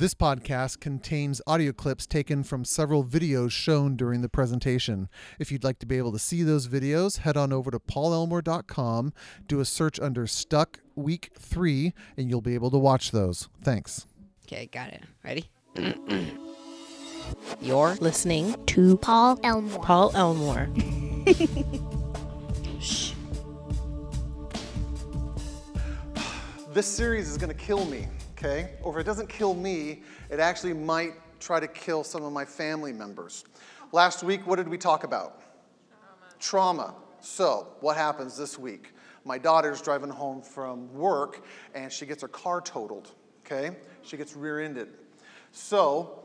This podcast contains audio clips taken from several videos shown during the presentation. If you'd like to be able to see those videos, head on over to paulelmore.com, do a search under Stuck Week 3, and you'll be able to watch those. Thanks. Okay, got it. Ready? You're listening to Paul Elmore. Paul Elmore. Shh. This series is going to kill me, okay? Or if it doesn't kill me, it actually might try to kill some of my family members. Last week, what did we talk about? Trauma. Trauma. So, what happens this week? My daughter's driving home from work and she gets her car totaled, okay? She gets rear ended. So,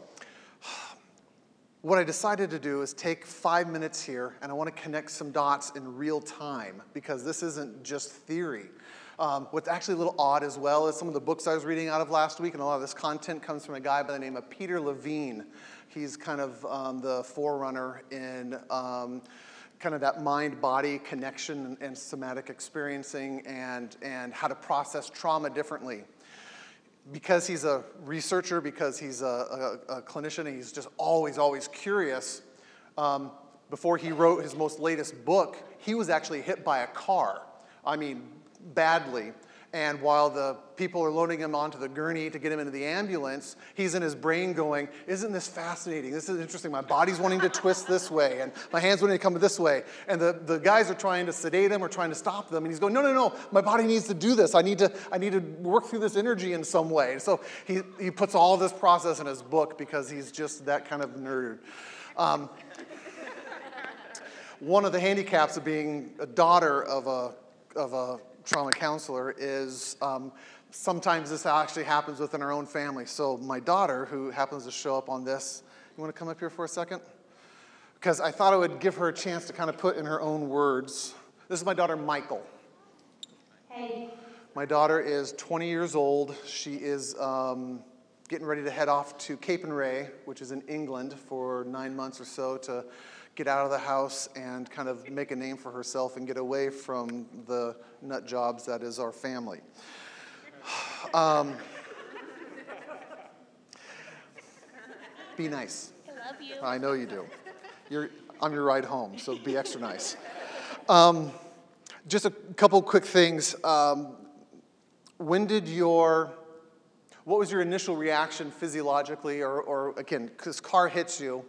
what I decided to do is take five minutes here and I want to connect some dots in real time because this isn't just theory. Um, what's actually a little odd as well is some of the books I was reading out of last week, and a lot of this content comes from a guy by the name of Peter Levine. He's kind of um, the forerunner in um, kind of that mind body connection and, and, somatic experiencing and, and how to process trauma differently. Because he's a researcher, because he's a, a, a clinician, he's just always, always curious. Um, before he wrote his most latest book, he was actually hit by a car. I mean, badly. And while the people are loading him onto the gurney to get him into the ambulance, he's in his brain going, Isn't this fascinating? This is interesting. My body's wanting to twist this way, and my hand's wanting to come this way. And the, the guys are trying to sedate him or trying to stop them. And he's going, No, no, no, my body needs to do this. I need to, I need to work through this energy in some way. So he, he puts all this process in his book because he's just that kind of nerd. Um, one of the handicaps of being a daughter of a, of a trauma counselor is um, sometimes this actually happens within our own family. So my daughter, who happens to show up on this, you want to come up here for a second? Because I thought I would give her a chance to kind of put in her own words. This is my daughter, Michael. Hey. My daughter is 20 years old. She is um, getting ready to head off to Capernwray, which is in England, for nine months or so to get out of the house and kind of make a name for herself and get away from the nut jobs that is our family. Um, be nice. I love you. I know you do. You're, I'm your ride home, so be extra nice. Um, just a couple quick things. Um, when did your, what was your initial reaction physiologically, or, or again, because car hits you,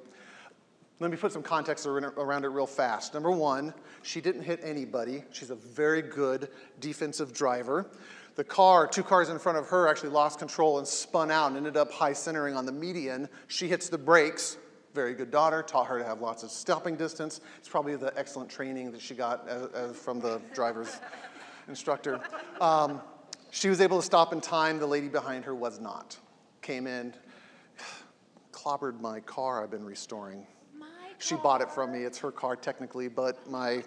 let me put some context around it real fast. Number one, she didn't hit anybody. She's a very good defensive driver. The car, two cars in front of her, actually lost control and spun out and ended up high centering on the median. She hits the brakes. Very good daughter, taught her to have lots of stopping distance. It's probably the excellent training that she got from the driver's instructor. Um, she was able to stop in time. The lady behind her was not. Came in, clobbered my car I've been restoring she bought it from me. It's her car technically, but my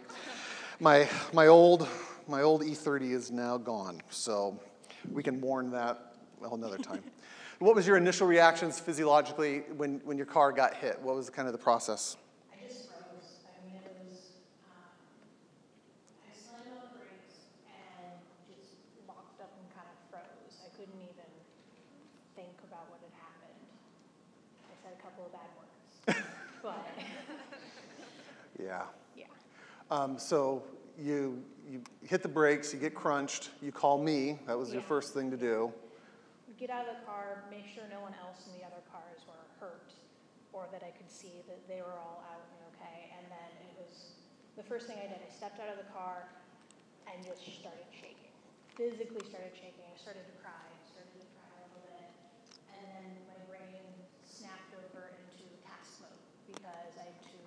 my my old my old E30 is now gone. So we can mourn that well another time. what was your initial reactions physiologically when, when your car got hit? What was kind of the process? Yeah. Yeah. Um, so you, you hit the brakes, you get crunched, you call me. That was yeah. your first thing to do. Get out of the car, make sure no one else in the other cars were hurt or that I could see that they were all out and okay. And then it was the first thing I did. I stepped out of the car and just started shaking. Physically started shaking. I started to cry. I started to cry a little bit. And then my brain snapped over into task mode because I had to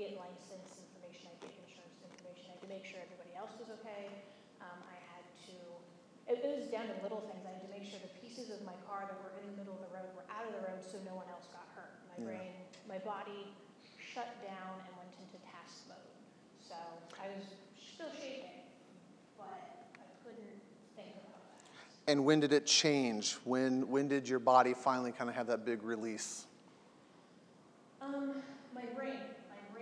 get license information, I get insurance information, I had to make sure everybody else was okay. Um, I had to, it, it was down to little things. I had to make sure the pieces of my car that were in the middle of the road were out of the road so no one else got hurt. My yeah. brain, my body shut down and went into task mode. So I was still shaking, but I couldn't think about that. And when did it change? When, when did your body finally kind of have that big release? Um, my brain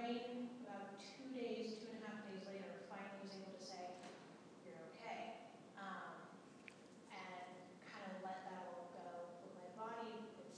about two days, two and a half days later, finally was able to say, you're okay. Um, and kind of let that all go. But my body, it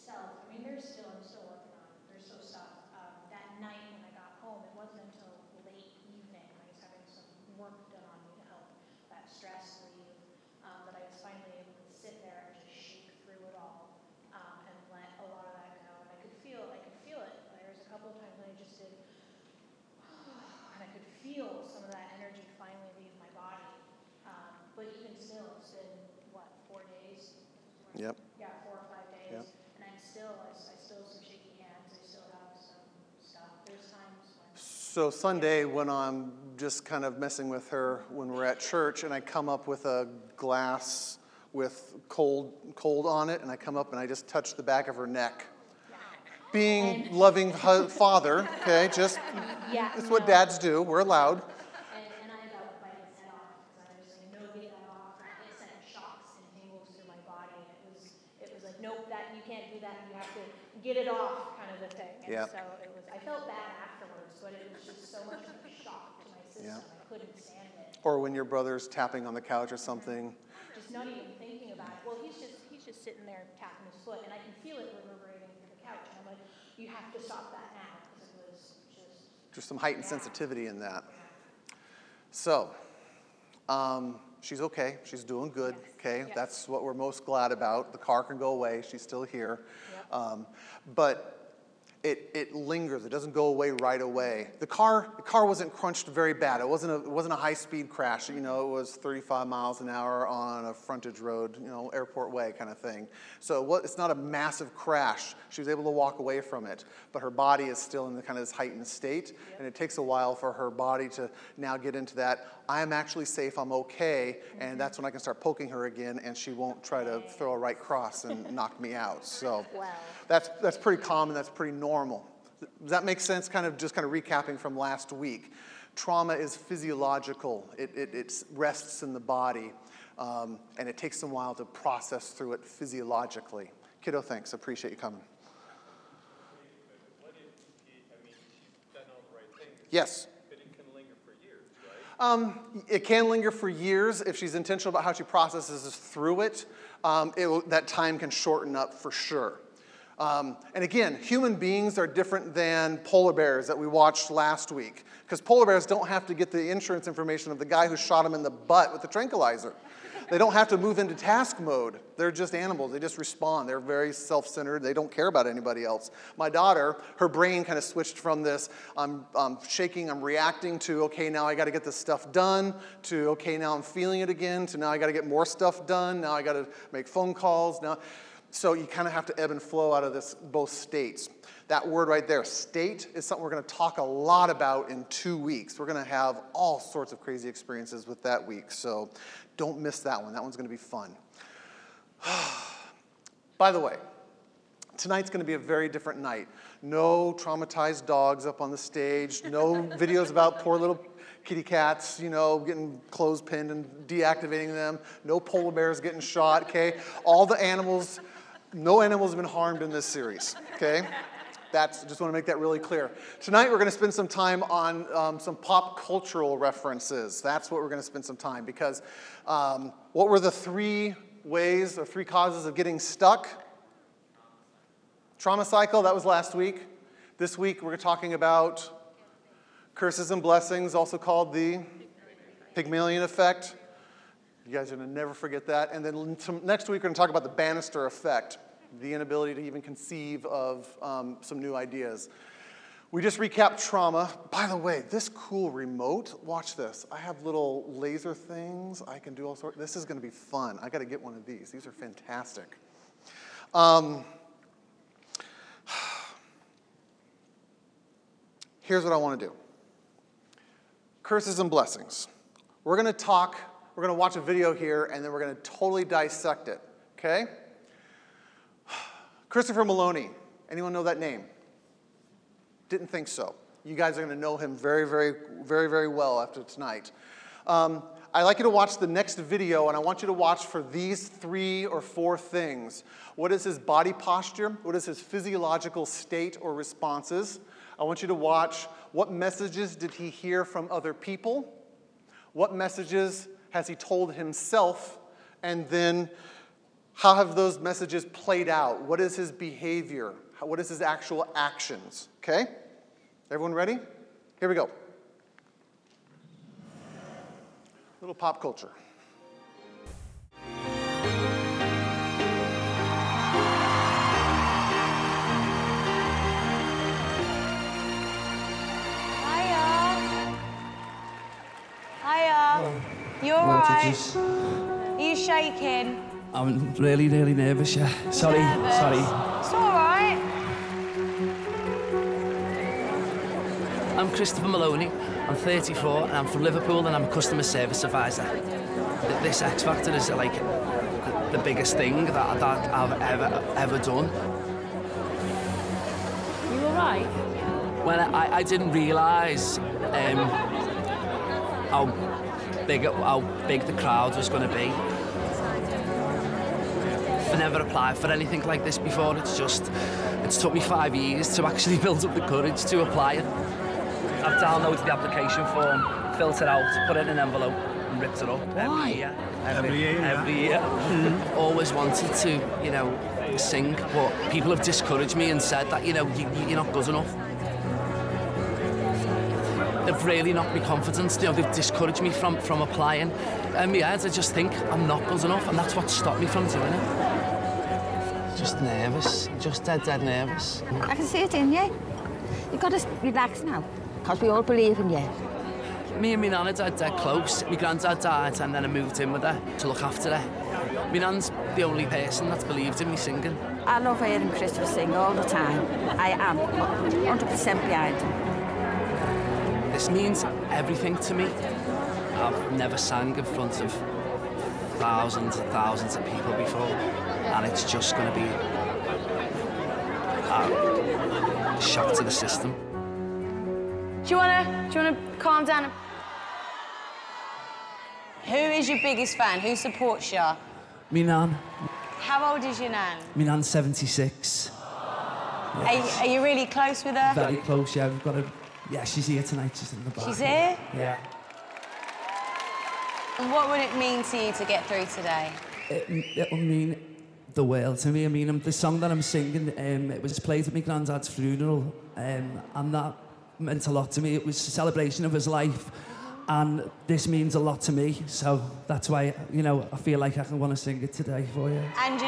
Yep. yeah, four or five days. Yep. And I'm still, I, I still have some shaky hands, I still have some stuff. There's times when, So Sunday, when I'm just kind of messing with her when we're at church, and I come up with a glass with cold, cold on it, and I come up and I just touch the back of her neck. Being loving father, okay, just yeah. it's what dads do. We're allowed. And, and I about to bite his head off because I was like, no, get that off. And it sent shocks and tingles through my body. And it was, it was like, nope, that you can't do that. You have to get it off, kind of a thing. And Yep. so it was. I felt bad afterwards, but it was just so much of a shock to my system. Yep. I couldn't stand it. Or when your brother's tapping on the couch or something. Just not even thinking about it. Well, he's just he's just sitting there tapping his foot, and I can feel it reverberating through the couch. And I'm like, you have to stop that now because it was just. There's some heightened sensitivity in that. So, um, she's okay. She's doing good. Yes. Okay, Yes. that's what we're most glad about. The car can go away. She's still here. Yep. Um, but it, it lingers. It doesn't go away right away. The car, the car wasn't crunched very bad. It wasn't a, it wasn't a high speed crash. You know, it was 35 miles an hour on a frontage road, you know, airport way kind of thing. So it it's not a massive crash. She was able to walk away from it, but her body is still in the kind of this heightened state, and it takes a while for her body to now get into that. I am actually safe. I'm okay, and mm-hmm. that's when I can start poking her again, and she won't try to throw a right cross and knock me out. So. Wow. That's, that's pretty common, that's pretty normal. Does that make sense? Kind of just kind of recapping from last week. Trauma is physiological, it, it, rests in the body, um, and it takes some while to process through it physiologically. Kiddo, thanks. Appreciate you coming. Yes. it can linger for years? Um, it can linger for years if she's intentional about how she processes through it. Um, it will, that time can shorten up for sure. Um, and again, human beings are different than polar bears that we watched last week, because polar bears don't have to get the insurance information of the guy who shot him in the butt with the tranquilizer. They don't have to move into task mode. They're just animals. They just respond. They're very self centered. They don't care about anybody else. My daughter, her brain kind of switched from this I'm, I'm shaking, I'm reacting to, okay, now I got to get this stuff done, to, okay, now I'm feeling it again, to now I got to get more stuff done, now I got to make phone calls. Now, so you kind of have to ebb and flow out of this both states. That word right there, state, is something we're going to talk a lot about in two weeks. We're going to have all sorts of crazy experiences with that week. So don't miss that one. That one's going to be fun. By the way, tonight's going to be a very different night. No traumatized dogs up on the stage, no videos about poor little kitty cats, you know, getting clothes pinned and deactivating them, no polar bears getting shot, okay? All the animals, no animals been harmed in this series, okay? That's, just want to make that really clear. Tonight we're going to spend some time on um, some pop cultural references. That's what we're going to spend some time because um, what were the three ways or three causes of getting stuck? Trauma cycle, that was last week. This week we're talking about curses and blessings, also called the Pygmalion effect. You guys are going to never forget that. And then next week we're going to talk about the Bannister effect, the inability to even conceive of um, some new ideas. We just recap trauma. By the way, this cool remote, watch this. I have little laser things. I can do all sorts. This is going to be fun. I got to get one of these. These are fantastic. Um, here's what I want to do curses and blessings. We're going to talk, we're going to watch a video here, and then we're going to totally dissect it, okay? Christopher Maloney. Anyone know that name? Didn't think so. You guys are going to know him very, very, very, very well after tonight. Um, I'd like you to watch the next video, and I want you to watch for these three or four things. What is his body posture? What is his physiological state or responses? I want you to watch what messages did he hear from other people? What messages has he told himself? And then how have those messages played out? What is his behavior? What is his actual actions? Okay? Everyone ready? Here we go. A Little pop culture. Hiya. You alright? Are you shaking? I'm really, really nervous, yeah. Sorry, sorry. It's all right. I'm Christopher Maloney. I'm 34 and I'm from Liverpool and I'm a customer service advisor. This X Factor is like the, the biggest thing that, that I've ever, ever done. You all right? When I, I didn't realise um, how big it- how big the crowd was going to be. I've never applied for anything like this before. It's just it's took me five years to actually build up the courage to apply it. I've downloaded the application form, filled it out, put it in an envelope, and ripped it up every year. Every, year. Every year. Mm-hmm. Always wanted to, you know, sing, but people have discouraged me and said that, you know, you, you're not good enough. They've really knocked me confidence. You know, they've discouraged me from, from applying. And yeah, I just think I'm not good enough, and that's what stopped me from doing it. Just nervous, just dead, dead nervous. I can see it in you. You've got to relax now, because we all believe in you. Me and my nana died dead close. My granddad died, and then I moved in with her to look after her. My nan's the only person that's believed in me singing. I love hearing Christopher sing all the time. I am 100% behind him. This means everything to me. I've never sang in front of thousands and thousands of people before, and it's just going to be a shock to the system. Do you wanna do you wanna calm down? Who is your biggest fan? Who supports you? Me nan, How old is your nan? me nan's 76. Are, you- are you really close with her? Very close, yeah. We've got a. Yeah, she's here tonight. She's in the back. She's here? Yeah. And what would it mean to you to get through today? It, it'll mean the world to me. I mean, um, the song that I'm singing, um, it was played at my granddad's funeral, um, and that meant a lot to me. It was a celebration of his life, and this means a lot to me. So that's why, you know, I feel like I can want to sing it today for you. And.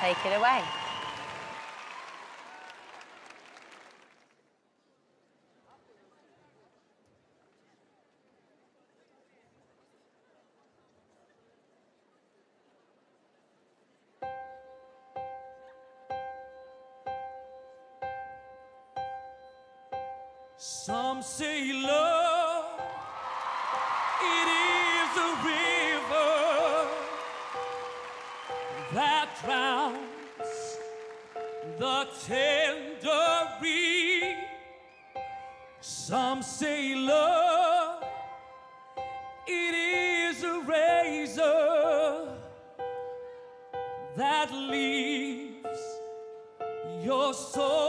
Take it away. Some say love, it is a river that drowns the tender reed. Some say love, it is a razor that leaves your soul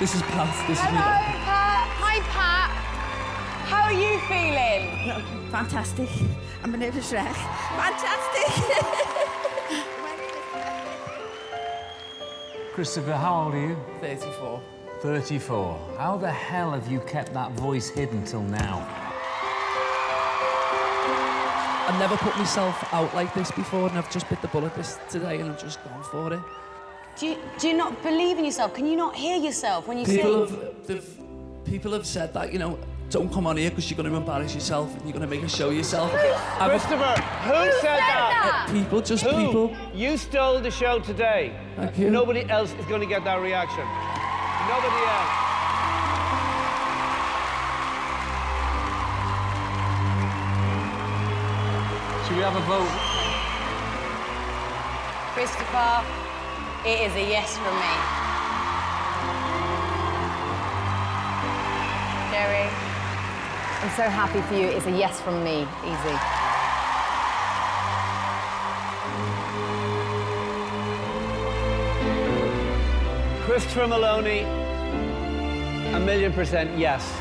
This is it. This is Pat. This is Hello, me. Pat. Hi, Pat. How are you feeling? Fantastic. I'm a nervous wreck. Fantastic. Christopher, how old are you? 34. 34. How the hell have you kept that voice hidden till now? I've never put myself out like this before, and I've just bit the bullet this today, and I've just gone for it. Do you, do you not believe in yourself? Can you not hear yourself when you People sing? have, they've, people have said that, you know, don't come on here because you're going to embarrass yourself and you're going to make a show of yourself. I've- Christopher, who, said that? Uh, people, just Who? people. You stole the show today. Thank you. Nobody else is going to get that reaction. Nobody else. Should we have a vote? Christopher, it is a yes from me. Jerry? I'm so happy for you. It's a yes from me. Easy. Christopher Maloney, a million percent yes.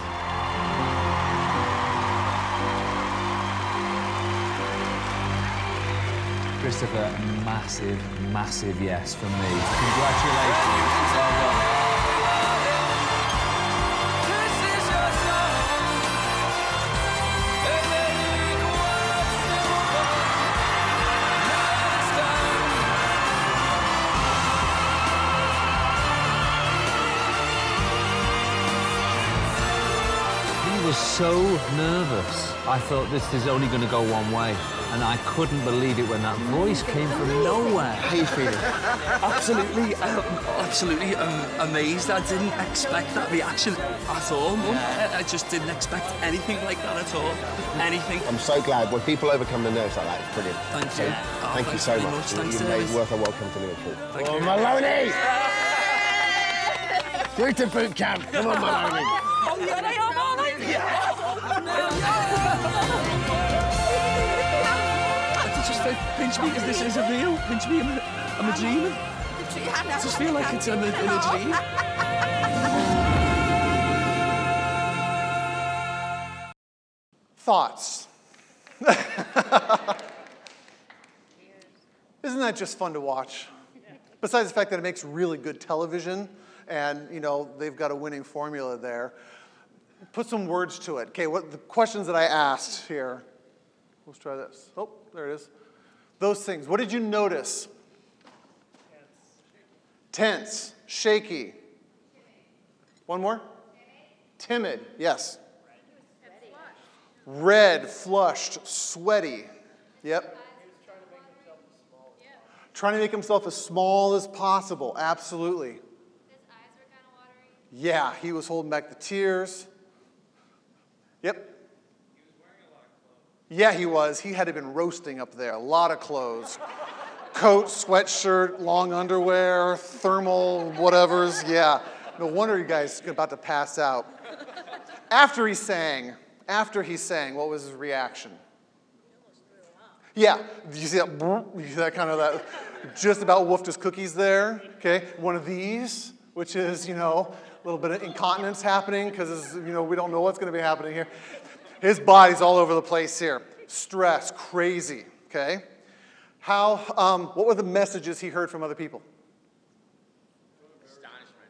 Christopher, a massive, massive yes from me. Congratulations. He was so nervous. I thought this is only going to go one way. And I couldn't believe it when that voice came from nowhere. How you feeling? Absolutely, um, absolutely um, amazed. I didn't expect that reaction at all, Mum. I, I just didn't expect anything like that at all. Anything. I'm so glad when people overcome the nerves like that. It's brilliant. Thank So, you. Oh, thank you so much. much. Thanks, You've made Dennis. worth a welcome to Liverpool. Thank oh, you. Maloney! Through to boot camp. Come on, Maloney. I pinch me, because this isn't real. Pinch me, I'm a, I'm a dreamer. I just feel like it's in a, in a dream. Thoughts? Isn't that just fun to watch? Besides the fact that it makes really good television and, you know, they've got a winning formula there. Put some words to it. Okay, what the questions that I asked here. Let's try this. Oh, there it is. Those things. What did you notice? Tense, shaky. One more? Timid, yes. Red, flushed, sweaty. Yep. Trying to make himself as small as possible. Absolutely. Yeah, he was holding back the tears. Yep. Yeah, he was. He had to been roasting up there. A lot of clothes. Coat, sweatshirt, long underwear, thermal, whatever's. Yeah. No wonder you guys are about to pass out. After he sang, after he sang, what was his reaction? Yeah, you see that? You see that kind of that? Just about woofed his cookies there. Okay, one of these, which is you know a little bit of incontinence happening because you know we don't know what's going to be happening here. His body's all over the place here. Stress, crazy. Okay, how? Um, what were the messages he heard from other people? Astonishment.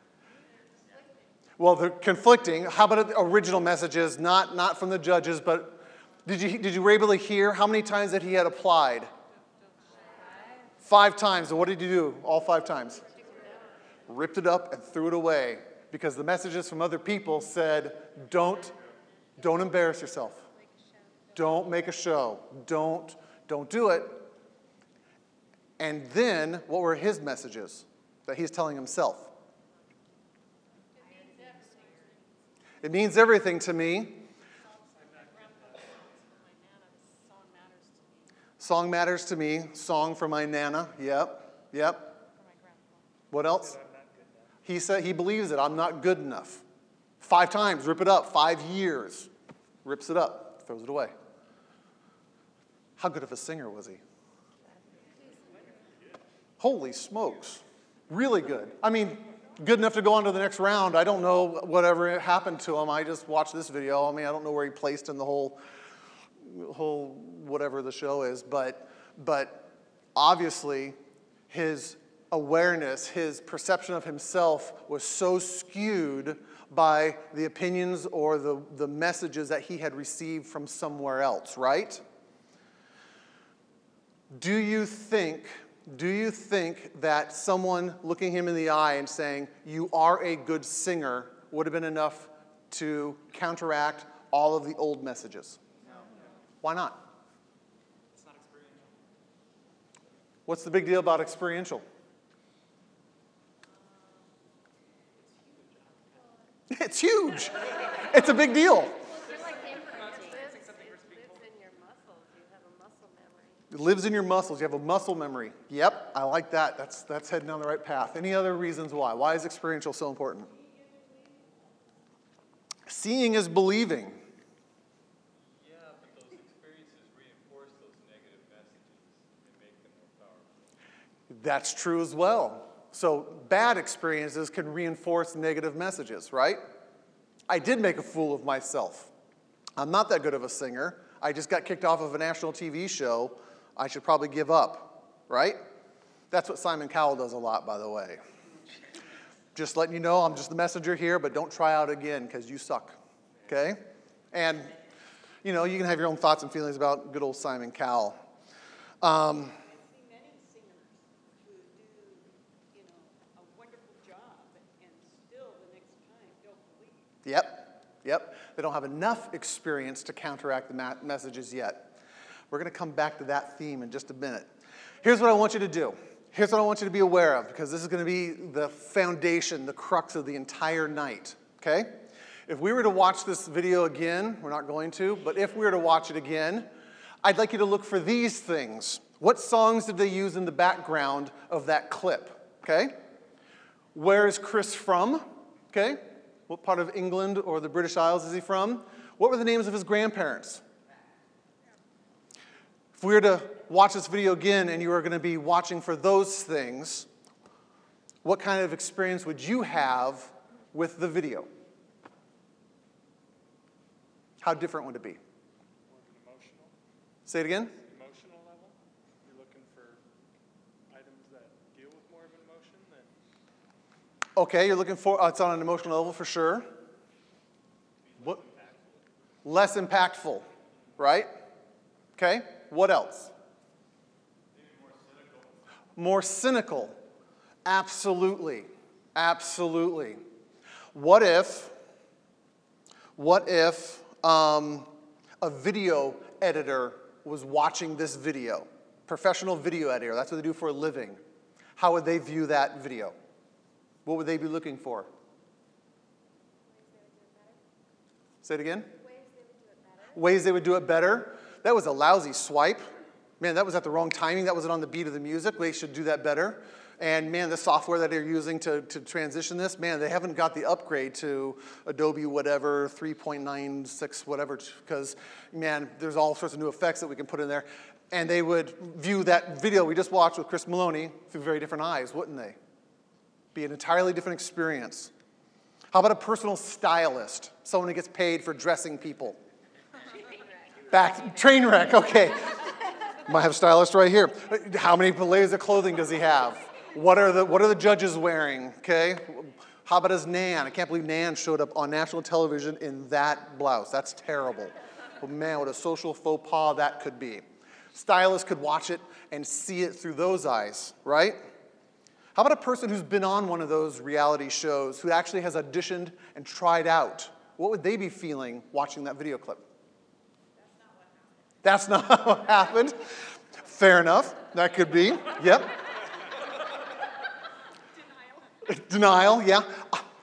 Well, they're conflicting. How about original messages, not, not from the judges, but did you, did you to hear how many times that he had applied? Five times. And what did you do all five times? Ripped it up and threw it away because the messages from other people said, don't, don't embarrass yourself. Don't make a show. Don't, don't do it. And then, what were his messages that he's telling himself? It means everything to me. Song matters to me. Song for my nana. Yep. Yep. What else? He said he believes it. I'm not good enough. Five times, rip it up. Five years, rips it up, throws it away. How good of a singer was he? Holy smokes. Really good. I mean, good enough to go on to the next round. I don't know whatever happened to him. I just watched this video. I mean, I don't know where he placed in the whole, whole whatever the show is, but, but obviously his awareness, his perception of himself was so skewed by the opinions or the, the messages that he had received from somewhere else, right? Do you think, do you think that someone looking him in the eye and saying, You are a good singer, would have been enough to counteract all of the old messages? No. Why not? It's not experiential. What's the big deal about experiential? It's huge. It's a big deal. It lives in your muscles. You have a muscle memory. Yep, I like that. That's, that's heading down the right path. Any other reasons why? Why is experiential so important? Seeing is believing. Yeah, but those experiences reinforce those negative messages and make them more powerful. That's true as well. So, bad experiences can reinforce negative messages, right? I did make a fool of myself. I'm not that good of a singer. I just got kicked off of a national TV show. I should probably give up, right? That's what Simon Cowell does a lot, by the way. Just letting you know, I'm just the messenger here, but don't try out again because you suck, okay? And, you know, you can have your own thoughts and feelings about good old Simon Cowell. Um, Yep, yep. They don't have enough experience to counteract the messages yet. We're going to come back to that theme in just a minute. Here's what I want you to do. Here's what I want you to be aware of because this is going to be the foundation, the crux of the entire night, okay? If we were to watch this video again, we're not going to, but if we were to watch it again, I'd like you to look for these things. What songs did they use in the background of that clip, okay? Where is Chris from, okay? What part of England or the British Isles is he from? What were the names of his grandparents? If we were to watch this video again and you were going to be watching for those things, what kind of experience would you have with the video? How different would it be? Say it again. Emotional level. You're looking for items that deal with more of an emotion than Okay, you're looking for, uh, it's on an emotional level for sure. What? Less impactful, right? Okay, what else? More cynical. More cynical. Absolutely. Absolutely. What if, what if um, a video editor was watching this video? Professional video editor, that's what they do for a living. How would they view that video? What would they be looking for? Say it again. Ways they would do it better. That was a lousy swipe. Man, that was at the wrong timing. That wasn't on the beat of the music. They should do that better. And man, the software that they're using to, to transition this, man, they haven't got the upgrade to Adobe whatever, 3.96, whatever, because man, there's all sorts of new effects that we can put in there. And they would view that video we just watched with Chris Maloney through very different eyes, wouldn't they? Be an entirely different experience. How about a personal stylist, someone who gets paid for dressing people? Back, train wreck, okay. Might have a stylist right here. How many layers of clothing does he have? What are the, what are the judges wearing, okay? How about his Nan? I can't believe Nan showed up on national television in that blouse. That's terrible. But man, what a social faux pas that could be. Stylists could watch it and see it through those eyes, right? How about a person who's been on one of those reality shows, who actually has auditioned and tried out? What would they be feeling watching that video clip? That's not what happened. Fair enough. That could be. Yep. Denial. Denial, yeah.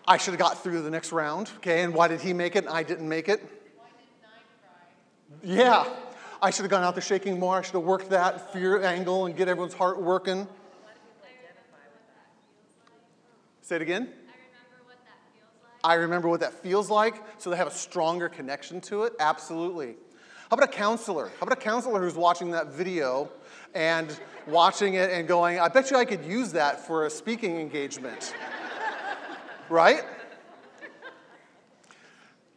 I should have got through the next round. Okay, and why did he make it and I didn't make it? Why didn't I try? yeah. I should have gone out there shaking more. I should have worked that fear angle and get everyone's heart working. Say it again. I remember what that feels like, so they have a stronger connection to it. Absolutely. How about a counselor? How about a counselor who's watching that video and watching it and going, I bet you I could use that for a speaking engagement? right?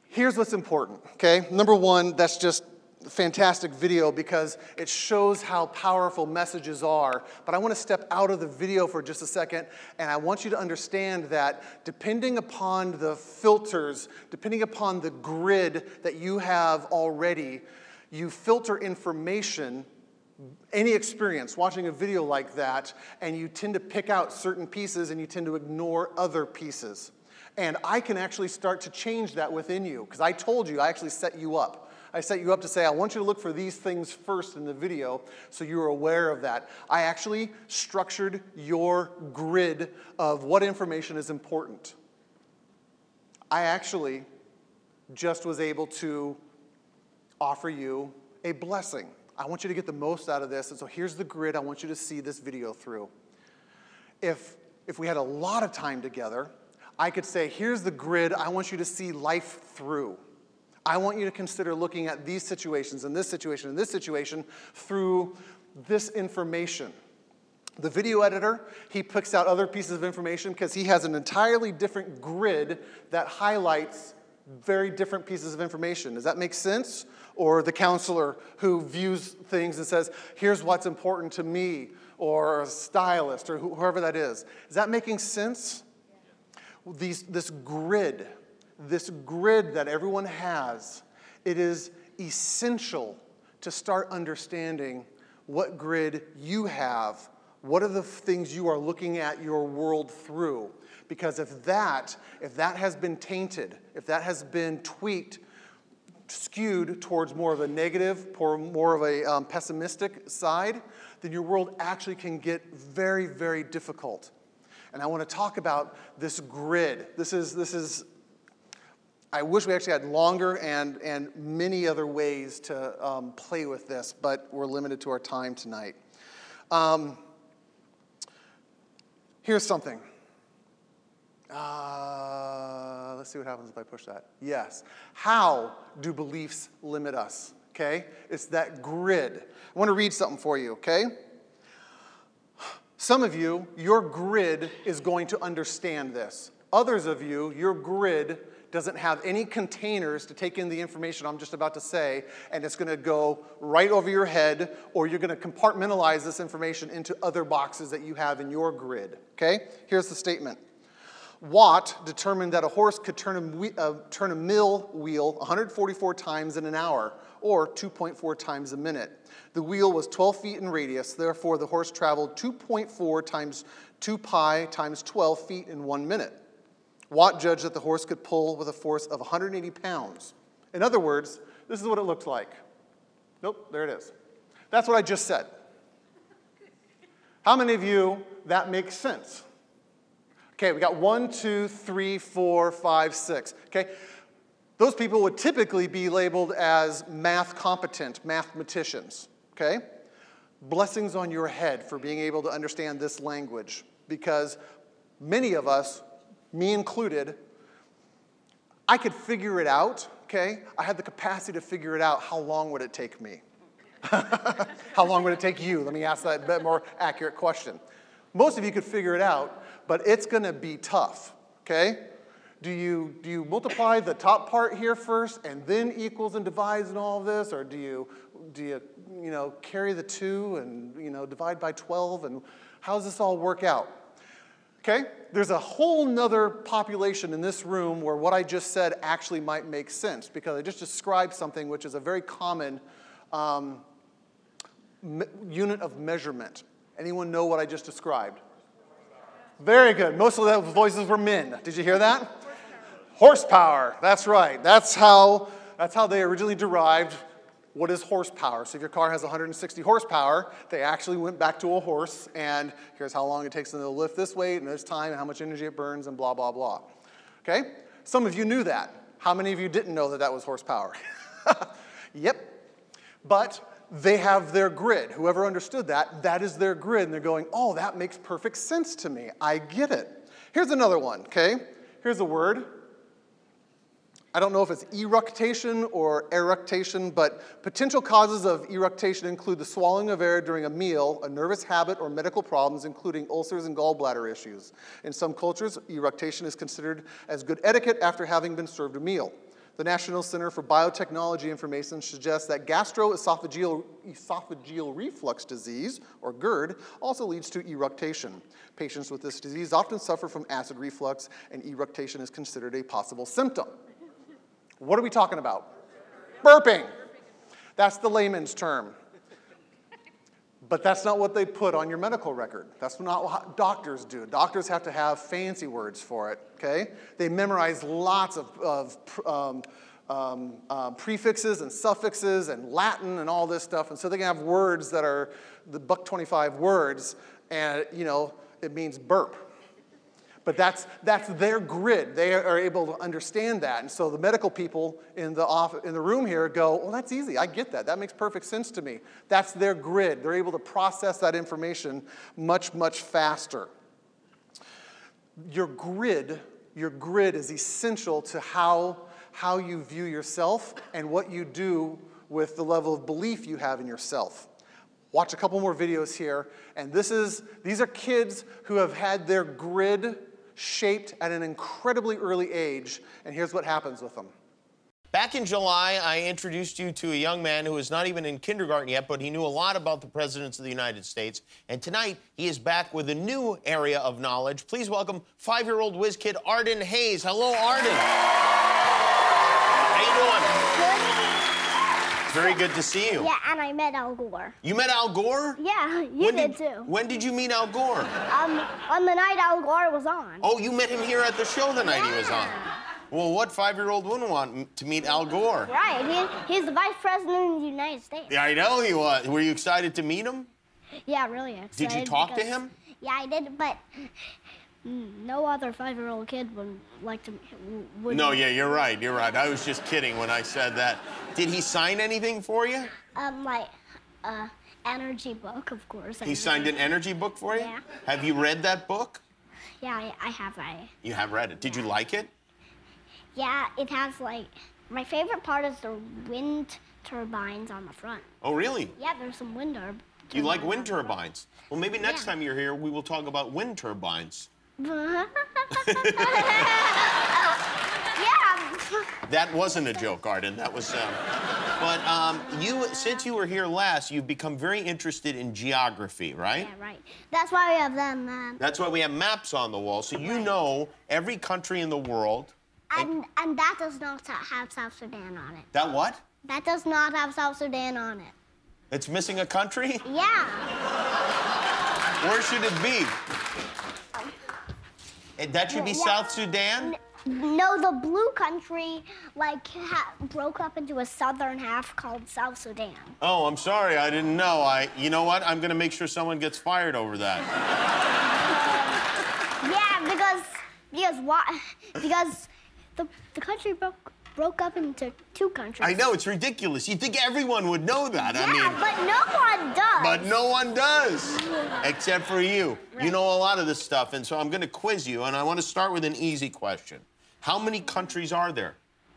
Here's what's important, okay? Number one, that's just fantastic video because it shows how powerful messages are. But I want to step out of the video for just a second, and I want you to understand that depending upon the filters, depending upon the grid that you have already, you filter information any experience watching a video like that, and you tend to pick out certain pieces and you tend to ignore other pieces. And I can actually start to change that within you because I told you, I actually set you up. I set you up to say, I want you to look for these things first in the video so you're aware of that. I actually structured your grid of what information is important. I actually just was able to offer you a blessing. I want you to get the most out of this. And so here's the grid I want you to see this video through. If, if we had a lot of time together, I could say, here's the grid I want you to see life through. I want you to consider looking at these situations and this situation and this situation through this information. The video editor, he picks out other pieces of information because he has an entirely different grid that highlights very different pieces of information. Does that make sense? Or the counselor who views things and says, here's what's important to me, or a stylist, or whoever that is. Is that making sense? These, this grid, this grid that everyone has, it is essential to start understanding what grid you have. What are the things you are looking at your world through? Because if that, if that has been tainted, if that has been tweaked, skewed towards more of a negative, more of a um, pessimistic side, then your world actually can get very, very difficult. And I want to talk about this grid. This is, this is I wish we actually had longer and, and many other ways to um, play with this, but we're limited to our time tonight. Um, here's something. Uh, let's see what happens if I push that. Yes. How do beliefs limit us? Okay? It's that grid. I want to read something for you, okay? Some of you, your grid is going to understand this. Others of you, your grid doesn't have any containers to take in the information I'm just about to say, and it's going to go right over your head, or you're going to compartmentalize this information into other boxes that you have in your grid. Okay? Here's the statement. Watt determined that a horse could turn a, uh, turn a mill wheel 144 times in an hour, or 2.4 times a minute. The wheel was 12 feet in radius, therefore, the horse traveled 2.4 times 2 pi times 12 feet in one minute. Watt judged that the horse could pull with a force of 180 pounds. In other words, this is what it looks like. Nope, there it is. That's what I just said. How many of you that makes sense? Okay, we got one, two, three, four, five, six. Okay, those people would typically be labeled as math competent mathematicians. Okay, blessings on your head for being able to understand this language because many of us me included, I could figure it out, okay? I had the capacity to figure it out. How long would it take me? How long would it take you? Let me ask that a bit more accurate question. Most of you could figure it out, but it's to be tough, okay? Do you, do you multiply the top part here first and then equals and divides and all of this? Or do you, do you, you know, carry the two and, you know, divide by 12? And how does this all work out? Okay? There's a whole nother population in this room where what I just said actually might make sense because I just described something which is a very common um, me- unit of measurement. Anyone know what I just described? Very good. Most of the voices were men. Did you hear that? Horsepower. That's right. That's how, that's how they originally derived what is horsepower? So if your car has 160 horsepower, they actually went back to a horse, and here's how long it takes them to lift this weight, and this time, and how much energy it burns, and blah, blah, blah. Okay? Some of you knew that. How many of you didn't know that that was horsepower? yep. But they have their grid. Whoever understood that, that is their grid, and they're going, oh, that makes perfect sense to me. I get it. Here's another one, okay? Here's a word I don't know if it's eructation or eructation, but potential causes of eructation include the swallowing of air during a meal, a nervous habit, or medical problems, including ulcers and gallbladder issues. In some cultures, eructation is considered as good etiquette after having been served a meal. The National Center for Biotechnology Information suggests that gastroesophageal esophageal reflux disease, or GERD, also leads to eructation. Patients with this disease often suffer from acid reflux, and eructation is considered a possible symptom. What are we talking about? Burping. That's the layman's term. But that's not what they put on your medical record. That's not what doctors do. Doctors have to have fancy words for it, okay? They memorize lots of, of um, um, uh, prefixes and suffixes and Latin and all this stuff. And so they can have words that are the buck 25 words, and, you know, it means burp. But that's, that's their grid. They are able to understand that. And so the medical people in the, off, in the room here go, well, that's easy. I get that. That makes perfect sense to me. That's their grid. They're able to process that information much, much faster. Your grid, your grid is essential to how, how you view yourself and what you do with the level of belief you have in yourself. Watch a couple more videos here. And this is, these are kids who have had their grid shaped at an incredibly early age, and here's what happens with them. Back in July, I introduced you to a young man who is not even in kindergarten yet, but he knew a lot about the presidents of the United States. And tonight, he is back with a new area of knowledge. Please welcome five-year-old whiz kid Arden Hayes. Hello, Arden. How you doing? Very good to see you. Yeah, and I met Al Gore. You met Al Gore? Yeah, you when did, too. When did you meet Al Gore? Um, on the night Al Gore was on. Oh, you met him here at the show the night he was on. Well, what five-year-old wouldn't want to meet Al Gore? Right, he, he's the vice president of the United States. Yeah, I know he was. Were you excited to meet him? Yeah, really excited. Did you talk to him? Yeah, I did, but no other five-year-old kid would like to. Would No, yeah, you're right. You're right. I was just kidding when I said that. Did he sign anything for you? Um, like, uh, energy book, of course. He signed an energy book for you? Yeah. Have you read that book? Yeah, I, I have. I. You have read it. Did you like it? Yeah, it has like. My favorite part is the wind turbines on the front. Oh, really? Yeah, there's some wind turbines. You like wind turbines? Well, maybe next time you're here, we will talk about wind turbines. yeah. That wasn't a joke, Arden. That was. Um, but um, you, since you were here last, you've become very interested in geography, right? Yeah, right. That's why we have them. Um, That's why we have maps on the wall, so you know every country in the world. and and that does not have South Sudan on it. That what? That does not have South Sudan on it. It's missing a country? Yeah. Where should it be? Eh, That should be Yeah. South Sudan? No, the blue country like ha- broke up into a southern half called South Sudan. Oh, I'm sorry, I didn't know. I, you know what? I'm gonna make sure someone gets fired over that. Yeah, because because why? Because the the country broke broke up into two countries. I know it's ridiculous. You think everyone would know that? Yeah, I mean, but no one does. but no one does, except for you. Right. You know a lot of this stuff, and so I'm gonna quiz you, and I want to start with an easy question. How many countries are there?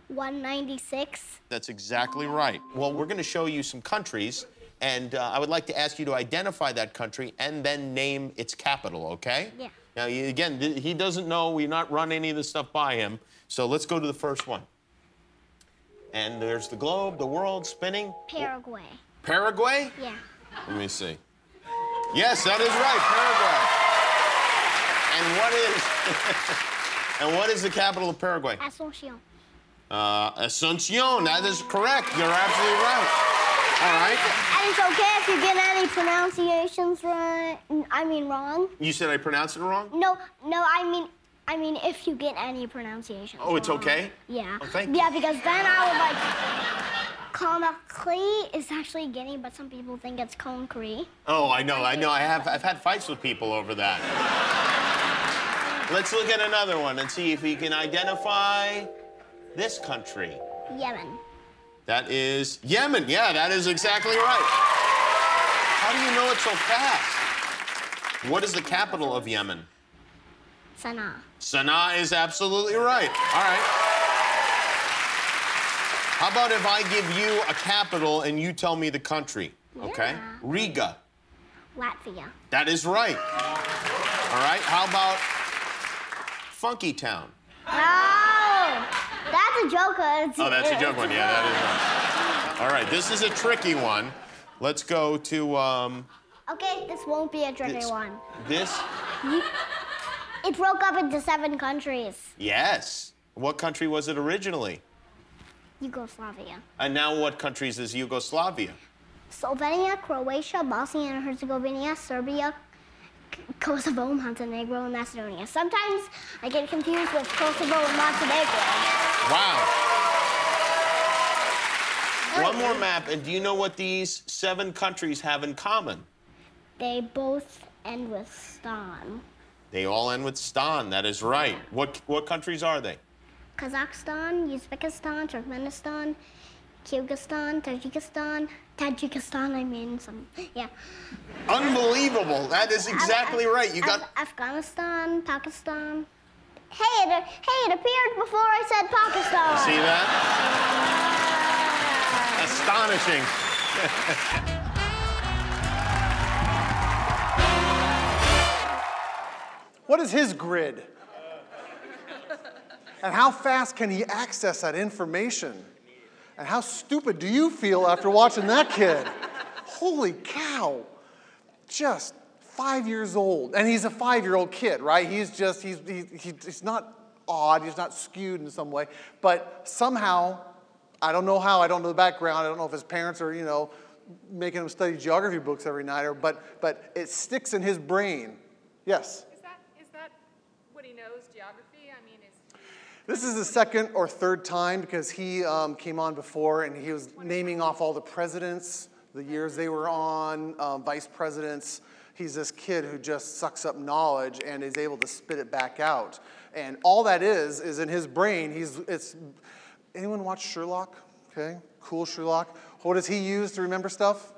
196. That's exactly right. Well, we're going to show you some countries, and uh, I would like to ask you to identify that country and then name its capital, okay? Yeah. Now, again, he doesn't know. We're not run any of this stuff by him. So let's go to the first one. And there's the globe, the world spinning. Paraguay. Paraguay? Yeah. Let me see. Yes, that is right, Paraguay. And what is and what is the capital of Paraguay? Asunción. Uh, Asuncion. That is correct. You're absolutely right. All right. And it's okay if you get any pronunciations right. I mean wrong. You said I pronounced it wrong? No, no. I mean, I mean if you get any pronunciation. Oh, it's wrong. okay? Yeah. Oh, thank yeah, because then I would like. Conakry is actually Guinea, but some people think it's Conakry. Oh, I know. I know. I have. I've had fights with people over that. Let's look at another one and see if we can identify this country. Yemen. That is Yemen. Yeah, that is exactly right. How do you know it so fast? What is the capital of Yemen? Sana'a. Sana'a is absolutely right. All right. How about if I give you a capital and you tell me the country? Okay? Yeah. Riga. Latvia. That is right. All right. How about Funky Town? No! That's a joke. It's, Oh, that's a joke one. Yeah, that is right. All right. This is a tricky one. Let's go to um, Okay, this won't be a tricky It's- one. this. You- It broke up into seven countries. Yes. What country was it originally? Yugoslavia. And now what countries is Yugoslavia? Slovenia, Croatia, Bosnia and Herzegovina, Serbia, Kosovo, Montenegro, and Macedonia. Sometimes I get confused with Kosovo and Montenegro. Wow. One more map, and do you know what these seven countries have in common? They both end with stan. They all end with stan. That is right. What what countries are they? Kazakhstan, Uzbekistan, Turkmenistan, Kyrgyzstan, Tajikistan, Tajikistan, I mean some, yeah. Unbelievable. That is exactly right. You got. Af- Afghanistan, Pakistan. Hey, it, hey, it appeared before I said Pakistan. You See that? Astonishing. What is his grid? And how fast can he access that information? And how stupid do you feel after watching that kid? Holy cow. Just five years old. And he's a five year old kid, right? He's just, he's, he, he, he's not odd, he's not skewed in some way. But somehow, I don't know how, I don't know the background, I don't know if his parents are, you know, making him study geography books every night, or, but, but it sticks in his brain. Yes? Is that, is that what he knows, geography? I mean, is, This is the second or third time because he um, came on before and he was naming off all the presidents, the years they were on, um, vice presidents. He's this kid who just sucks up knowledge and is able to spit it back out. And all that is is in his brain. He's it's. Anyone watch Sherlock? Okay, cool Sherlock. What does he use to remember stuff?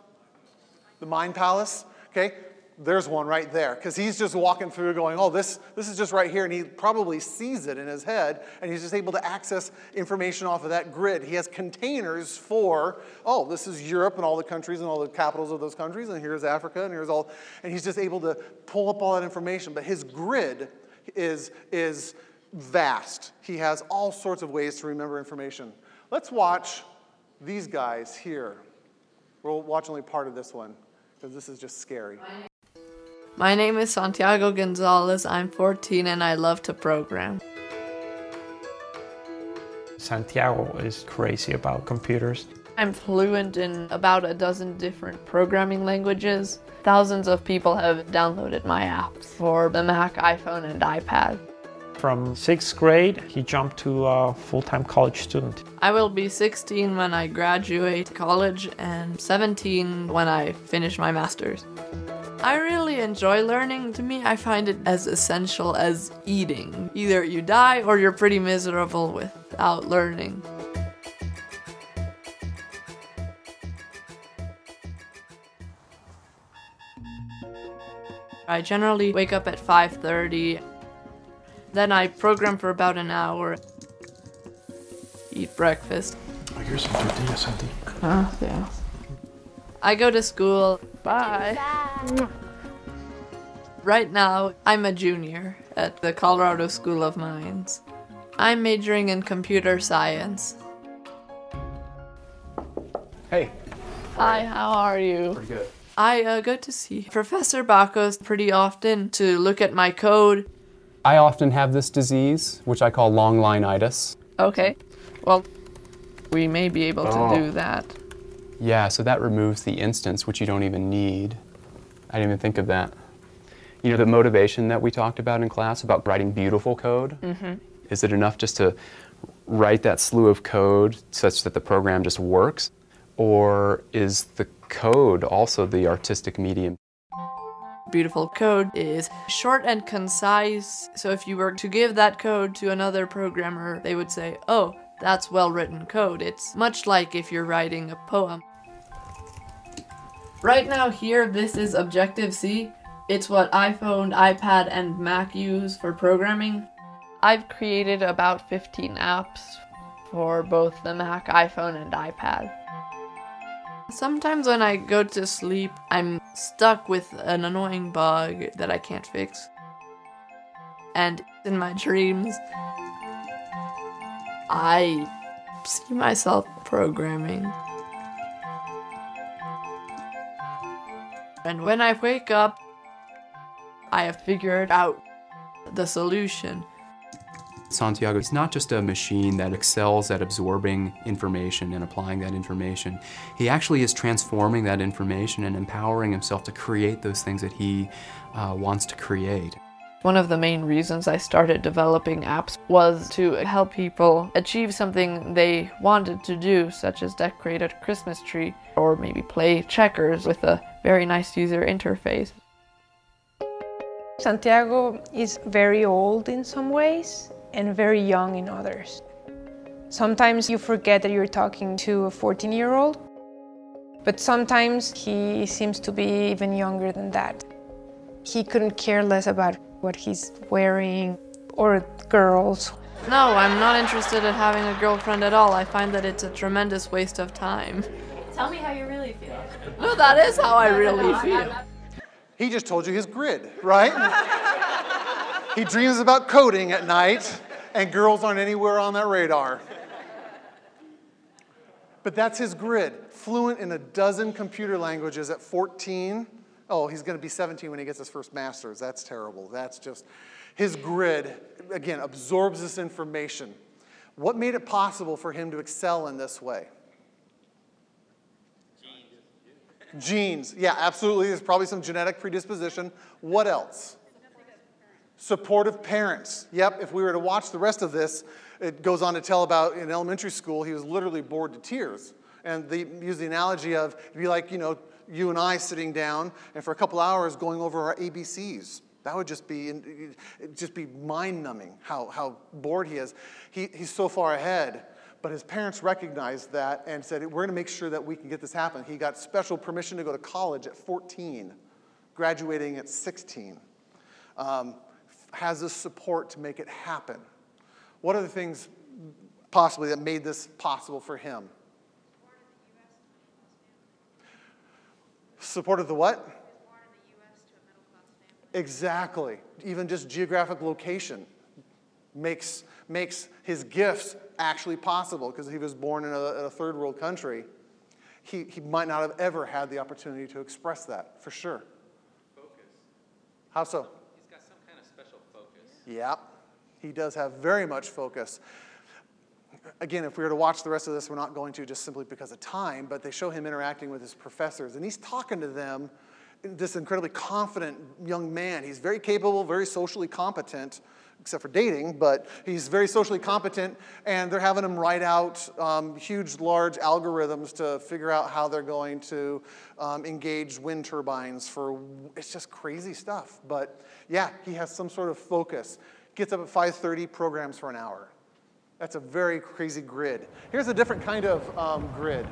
The Mind Palace. Okay, there's one right there because he's just walking through going, oh, this, this is just right here. And he probably sees it in his head and he's just able to access information off of that grid. He has containers for, oh, this is Europe and all the countries and all the capitals of those countries, and here's Africa, and here's all, and he's just able to pull up all that information. But his grid is, is vast. He has all sorts of ways to remember information. Let's watch these guys here. We'll watch only part of this one because this is just scary. My name is Santiago Gonzalez. I'm 14 and I love to program. Santiago is crazy about computers. I'm fluent in about a dozen different programming languages. Thousands of people have downloaded my apps for the Mac, iPhone, and iPad. From sixth grade, he jumped to a full time college student. I will be 16 when I graduate college and 17 when I finish my master's. I really enjoy learning. To me, I find it as essential as eating. Either you die or you're pretty miserable without learning. I generally wake up at 5:30. Then I program for about an hour. Eat breakfast. Oh, here's some tortillas, Santi. Oh, yeah. I go to school. Bye. Right now, I'm a junior at the Colorado School of Mines. I'm majoring in computer science. Hey. Hi, how are you? Pretty good. I uh, go to see Professor Bakos pretty often to look at my code. I often have this disease, which I call long lineitis. Okay, well, we may be able to Oh. do that. Yeah, so that removes the instance, which you don't even need. I didn't even think of that. You know, the motivation that we talked about in class about writing beautiful code? Mm-hmm. Is it enough just to write that slew of code such that the program just works? Or is the code also the artistic medium? Beautiful code is short and concise. So if you were to give that code to another programmer, they would say, oh, that's well written code. It's much like if you're writing a poem. Right now, here, this is Objective C. It's what iPhone, iPad, and Mac use for programming. I've created about 15 apps for both the Mac, iPhone, and iPad. Sometimes when I go to sleep, I'm stuck with an annoying bug that I can't fix. And in my dreams, I see myself programming. And when I wake up, I have figured out the solution. Santiago is not just a machine that excels at absorbing information and applying that information. He actually is transforming that information and empowering himself to create those things that he uh, wants to create. One of the main reasons I started developing apps was to help people achieve something they wanted to do, such as decorate a Christmas tree or maybe play checkers with a very nice user interface. Santiago is very old in some ways and very young in others. Sometimes you forget that you're talking to a 14 year old, but sometimes he seems to be even younger than that. He couldn't care less about what he's wearing or girls. No, I'm not interested in having a girlfriend at all. I find that it's a tremendous waste of time. Tell me how you really feel. No, that is how I really feel. He just told you his grid, right? he dreams about coding at night, and girls aren't anywhere on that radar. But that's his grid. Fluent in a dozen computer languages at 14. Oh, he's going to be 17 when he gets his first master's. That's terrible. That's just his grid, again, absorbs this information. What made it possible for him to excel in this way? Genes. Yeah, absolutely. There's probably some genetic predisposition. What else? Supportive parents. Yep, if we were to watch the rest of this, it goes on to tell about in elementary school, he was literally bored to tears. And they use the analogy of it'd be like, you know, you and I sitting down and for a couple hours going over our ABCs. That would just be, just be mind numbing how, how bored he is. He, he's so far ahead. But his parents recognized that and said, We're going to make sure that we can get this happen. He got special permission to go to college at 14, graduating at 16. Um, has the support to make it happen. What are the things possibly that made this possible for him? Support of the what? Exactly. Even just geographic location makes, makes his gifts actually possible because he was born in a, a, third world country. He, he might not have ever had the opportunity to express that, for sure. Focus. How so? He's got some kind of special focus. Yep. He does have very much focus. Again, if we were to watch the rest of this, we're not going to just simply because of time, but they show him interacting with his professors, and he's talking to them this incredibly confident young man. He's very capable, very socially competent, except for dating, but he's very socially competent, and they're having him write out um, huge, large algorithms to figure out how they're going to um, engage wind turbines for, it's just crazy stuff. But yeah, he has some sort of focus. Gets up at 5.30, programs for an hour. That's a very crazy grid. Here's a different kind of um, grid.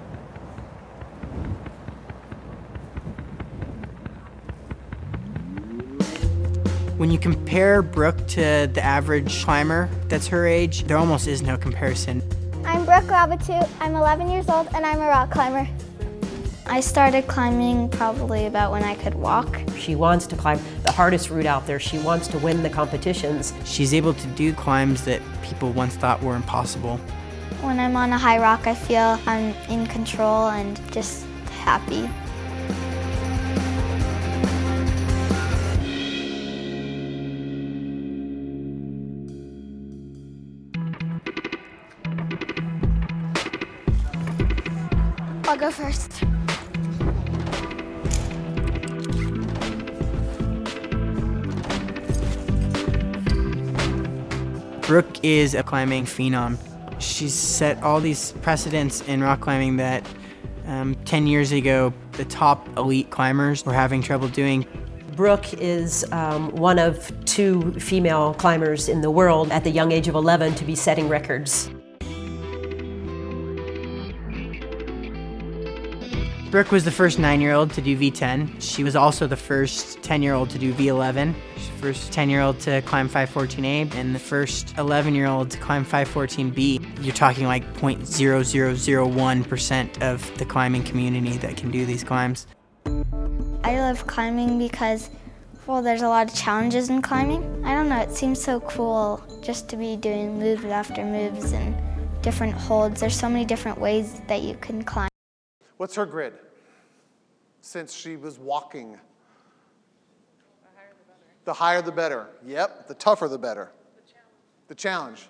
When you compare Brooke to the average climber that's her age, there almost is no comparison. I'm Brooke Raboutou. I'm 11 years old and I'm a rock climber. I started climbing probably about when I could walk. She wants to climb the hardest route out there. She wants to win the competitions. She's able to do climbs that people once thought were impossible. When I'm on a high rock, I feel I'm in control and just happy. I'll go first. Brooke is a climbing phenom. She's set all these precedents in rock climbing that um, 10 years ago the top elite climbers were having trouble doing. Brooke is um, one of two female climbers in the world at the young age of 11 to be setting records. Brooke was the first nine year old to do V10. She was also the first 10 year old to do V11. She's the first 10 year old to climb 514A and the first 11 year old to climb 514B. You're talking like 0.0001% of the climbing community that can do these climbs. I love climbing because, well, there's a lot of challenges in climbing. I don't know, it seems so cool just to be doing moves after moves and different holds. There's so many different ways that you can climb. What's her grid? Since she was walking. The higher the better. Yep, the tougher the better. The challenge.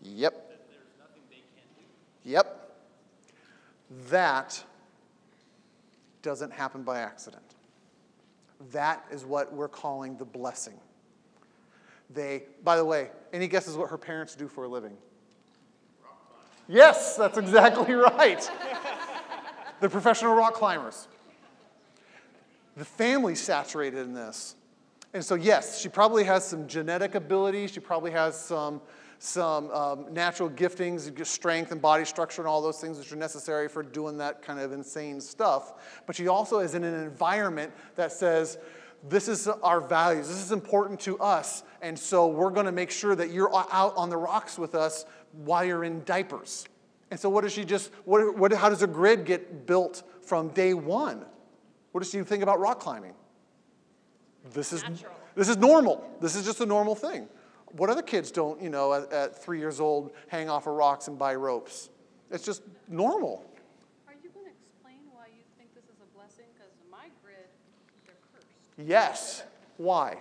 Yep. Yep. That doesn't happen by accident. That is what we're calling the blessing. They, by the way, any guesses what her parents do for a living? Yes, that's exactly right. They're professional rock climbers. The family's saturated in this. And so, yes, she probably has some genetic ability. She probably has some, some um, natural giftings, strength and body structure, and all those things which are necessary for doing that kind of insane stuff. But she also is in an environment that says, this is our values. This is important to us. And so we're going to make sure that you're out on the rocks with us while you're in diapers. And so, what does she just, what, what, how does a grid get built from day one? What does she think about rock climbing? This is, this is normal. This is just a normal thing. What other kids don't, you know, at, at three years old, hang off of rocks and buy ropes? It's just normal. Are you going to explain why you think this is a blessing? Because my grid, they're cursed. Yes. Why?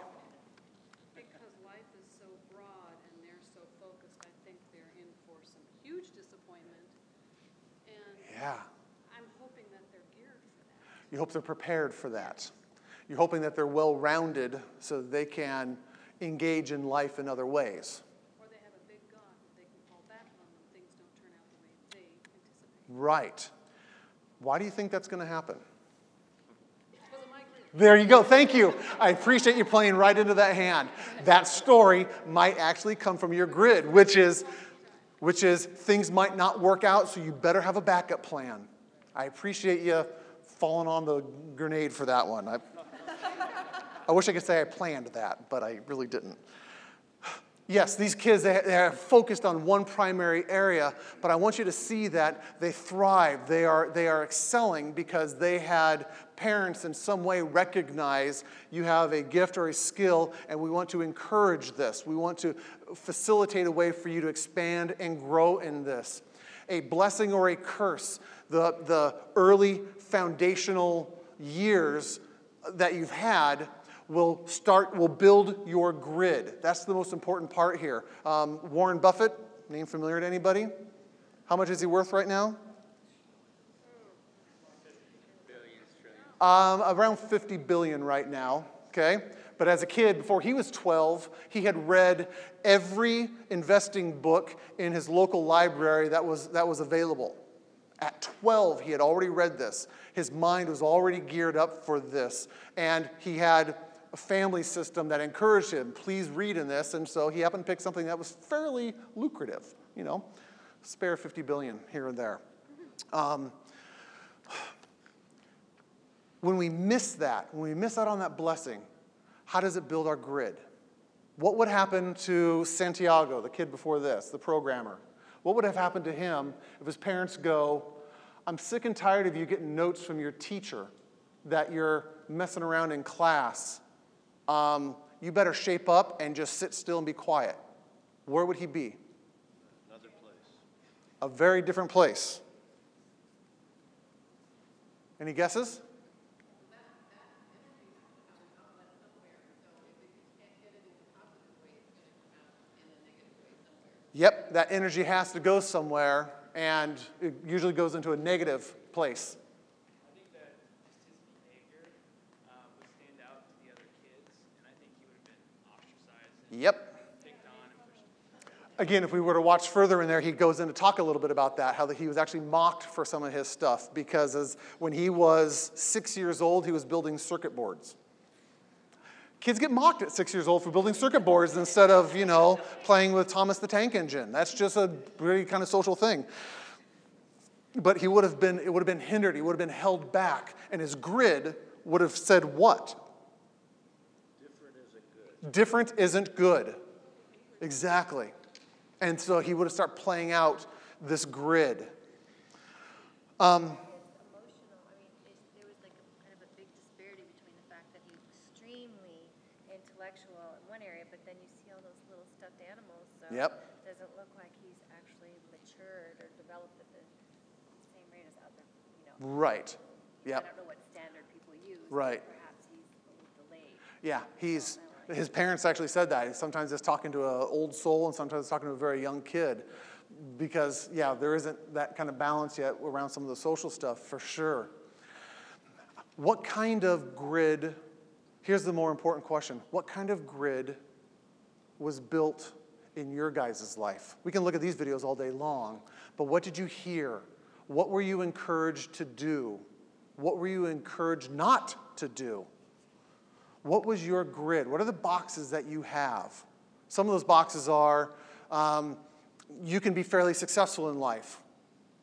Because life is so broad and they're so focused, I think they're in for some huge disappointment. And Yeah. I'm hoping that they're geared for that. You hope they're prepared for that. You're hoping that they're well rounded so that they can engage in life in other ways. Or they have a big gun that they can fall back on when things don't turn out the way they anticipate. Right. Why do you think that's going to happen? Because of my grid. There you go. Thank you. I appreciate you playing right into that hand. That story might actually come from your grid, which is which is things might not work out, so you better have a backup plan. I appreciate you falling on the grenade for that one. I, I wish I could say I planned that, but I really didn't. Yes, these kids, they, they are focused on one primary area, but I want you to see that they thrive. They are, they are excelling because they had parents in some way recognize you have a gift or a skill, and we want to encourage this. We want to facilitate a way for you to expand and grow in this. A blessing or a curse, the, the early foundational years that you've had will start will build your grid that's the most important part here um, warren buffett name familiar to anybody how much is he worth right now um, around 50 billion right now okay? But as a kid before he was 12 he had read every investing book in his local library that was that was available. At 12 he had already read this. His mind was already geared up for this. And he had a family system that encouraged him, please read in this. And so he happened to pick something that was fairly lucrative, you know, spare 50 billion here and there. Um, when we miss that, when we miss out on that blessing, how does it build our grid? What would happen to Santiago, the kid before this, the programmer? What would have happened to him if his parents go, I'm sick and tired of you getting notes from your teacher that you're messing around in class um, you better shape up and just sit still and be quiet. Where would he be? Another place. A very different place. Any guesses? Yep, that energy has to go somewhere, and it usually goes into a negative place. Yep. Again, if we were to watch further in there, he goes in to talk a little bit about that, how he was actually mocked for some of his stuff because as, when he was six years old, he was building circuit boards. Kids get mocked at six years old for building circuit boards instead of, you know, playing with Thomas the Tank Engine. That's just a really kind of social thing. But he would have been, it would have been hindered, he would have been held back, and his grid would have said what? Different isn't good. Different isn't good. Exactly. And so he would have started playing out this grid. Um, intellectual in one area, but then you see all those little stuffed animals, so Yep. doesn't look like he's actually matured or developed at the same rate as other, you know. Right. I Yep. don't know what standard people use. Right. Perhaps he's delayed. Yeah, he's, his parents actually said that. Sometimes it's talking to an old soul and sometimes it's talking to a very young kid. Because, yeah, there isn't that kind of balance yet around some of the social stuff, for sure. What kind of grid, here's the more important question what kind of grid was built in your guys' life? We can look at these videos all day long, but what did you hear? What were you encouraged to do? What were you encouraged not to do? What was your grid? What are the boxes that you have? Some of those boxes are um, you can be fairly successful in life.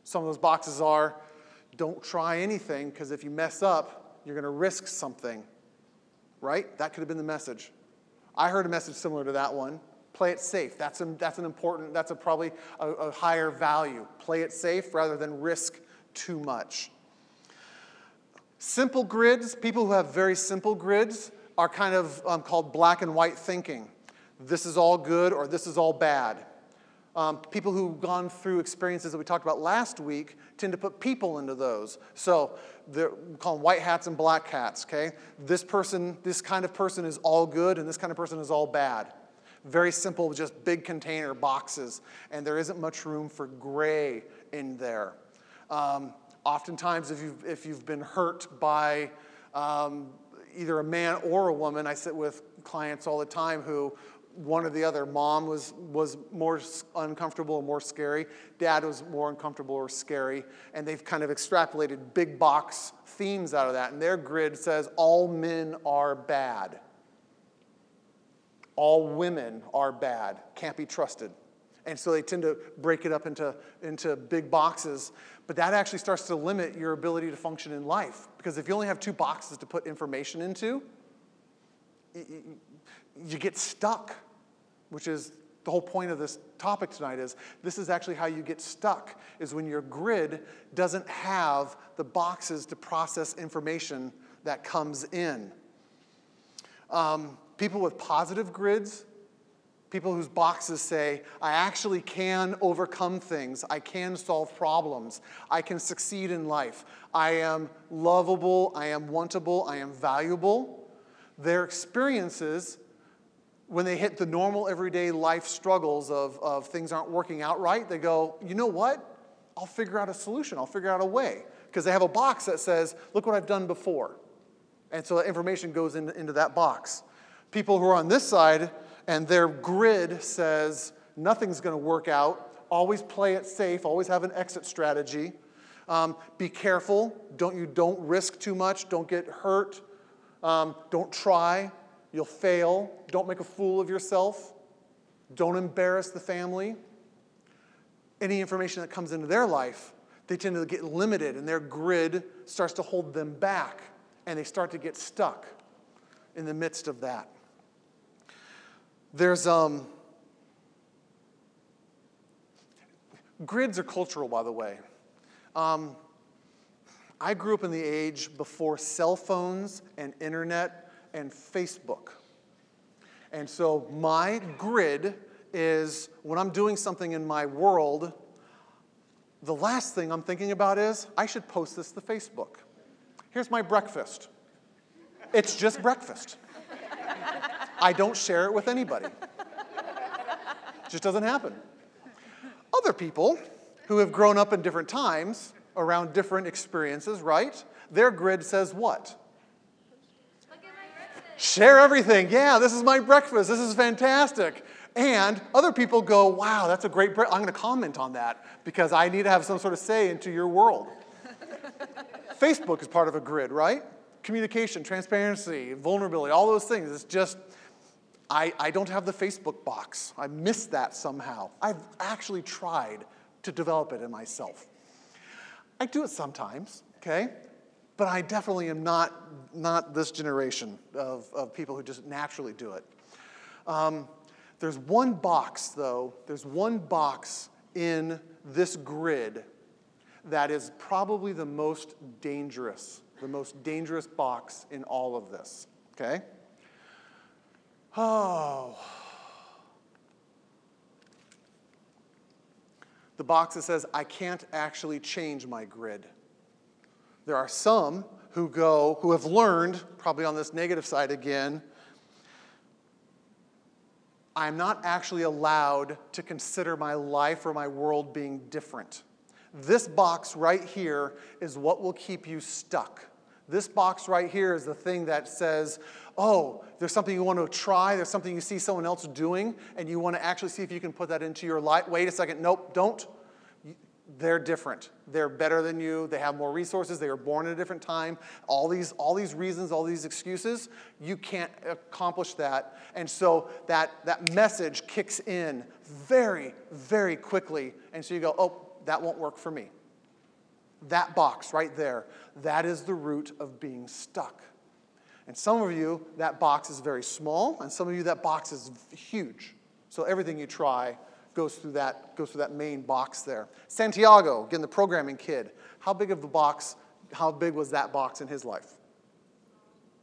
Some of those boxes are don't try anything because if you mess up, you're going to risk something. Right? That could have been the message. I heard a message similar to that one. Play it safe. That's, a, that's an important, that's a probably a, a higher value. Play it safe rather than risk too much. Simple grids, people who have very simple grids, are kind of um, called black and white thinking. This is all good or this is all bad. Um, people who've gone through experiences that we talked about last week tend to put people into those. So they're, we call them white hats and black hats, okay? This person, this kind of person is all good and this kind of person is all bad. Very simple, just big container boxes, and there isn't much room for gray in there. Um, oftentimes, if you've, if you've been hurt by um, either a man or a woman, I sit with clients all the time who one or the other. Mom was, was more uncomfortable or more scary. Dad was more uncomfortable or scary. And they've kind of extrapolated big box themes out of that. And their grid says all men are bad. All women are bad, can't be trusted. And so they tend to break it up into, into big boxes. But that actually starts to limit your ability to function in life. Because if you only have two boxes to put information into, you get stuck, which is the whole point of this topic tonight is this is actually how you get stuck is when your grid doesn't have the boxes to process information that comes in um, people with positive grids people whose boxes say i actually can overcome things i can solve problems i can succeed in life i am lovable i am wantable i am valuable their experiences when they hit the normal everyday life struggles of, of things aren't working out right, they go, you know what? I'll figure out a solution. I'll figure out a way. Because they have a box that says, look what I've done before. And so that information goes in, into that box. People who are on this side and their grid says, nothing's going to work out. Always play it safe. Always have an exit strategy. Um, be careful. Don't you don't risk too much. Don't get hurt. Um, don't try. You'll fail. Don't make a fool of yourself. Don't embarrass the family. Any information that comes into their life, they tend to get limited, and their grid starts to hold them back, and they start to get stuck in the midst of that. There's um, grids are cultural, by the way. Um, I grew up in the age before cell phones and internet and Facebook. And so my grid is when I'm doing something in my world, the last thing I'm thinking about is I should post this to Facebook. Here's my breakfast. It's just breakfast. I don't share it with anybody. It just doesn't happen. Other people who have grown up in different times around different experiences, right? Their grid says what? Share everything. Yeah, this is my breakfast. This is fantastic. And other people go, wow, that's a great breakfast. I'm going to comment on that because I need to have some sort of say into your world. Facebook is part of a grid, right? Communication, transparency, vulnerability, all those things. It's just, I, I don't have the Facebook box. I missed that somehow. I've actually tried to develop it in myself. I do it sometimes, okay? But I definitely am not, not this generation of, of people who just naturally do it. Um, there's one box, though, there's one box in this grid that is probably the most dangerous, the most dangerous box in all of this, okay? Oh. The box that says, I can't actually change my grid. There are some who go, who have learned, probably on this negative side again, I'm not actually allowed to consider my life or my world being different. This box right here is what will keep you stuck. This box right here is the thing that says, oh, there's something you want to try, there's something you see someone else doing, and you want to actually see if you can put that into your life. Wait a second, nope, don't. They're different. They're better than you. They have more resources. They were born at a different time. All these, all these reasons, all these excuses, you can't accomplish that. And so that, that message kicks in very, very quickly. And so you go, oh, that won't work for me. That box right there, that is the root of being stuck. And some of you, that box is very small, and some of you, that box is huge. So everything you try goes through that, goes through that main box there. Santiago, again, the programming kid, how big of the box, how big was that box in his life?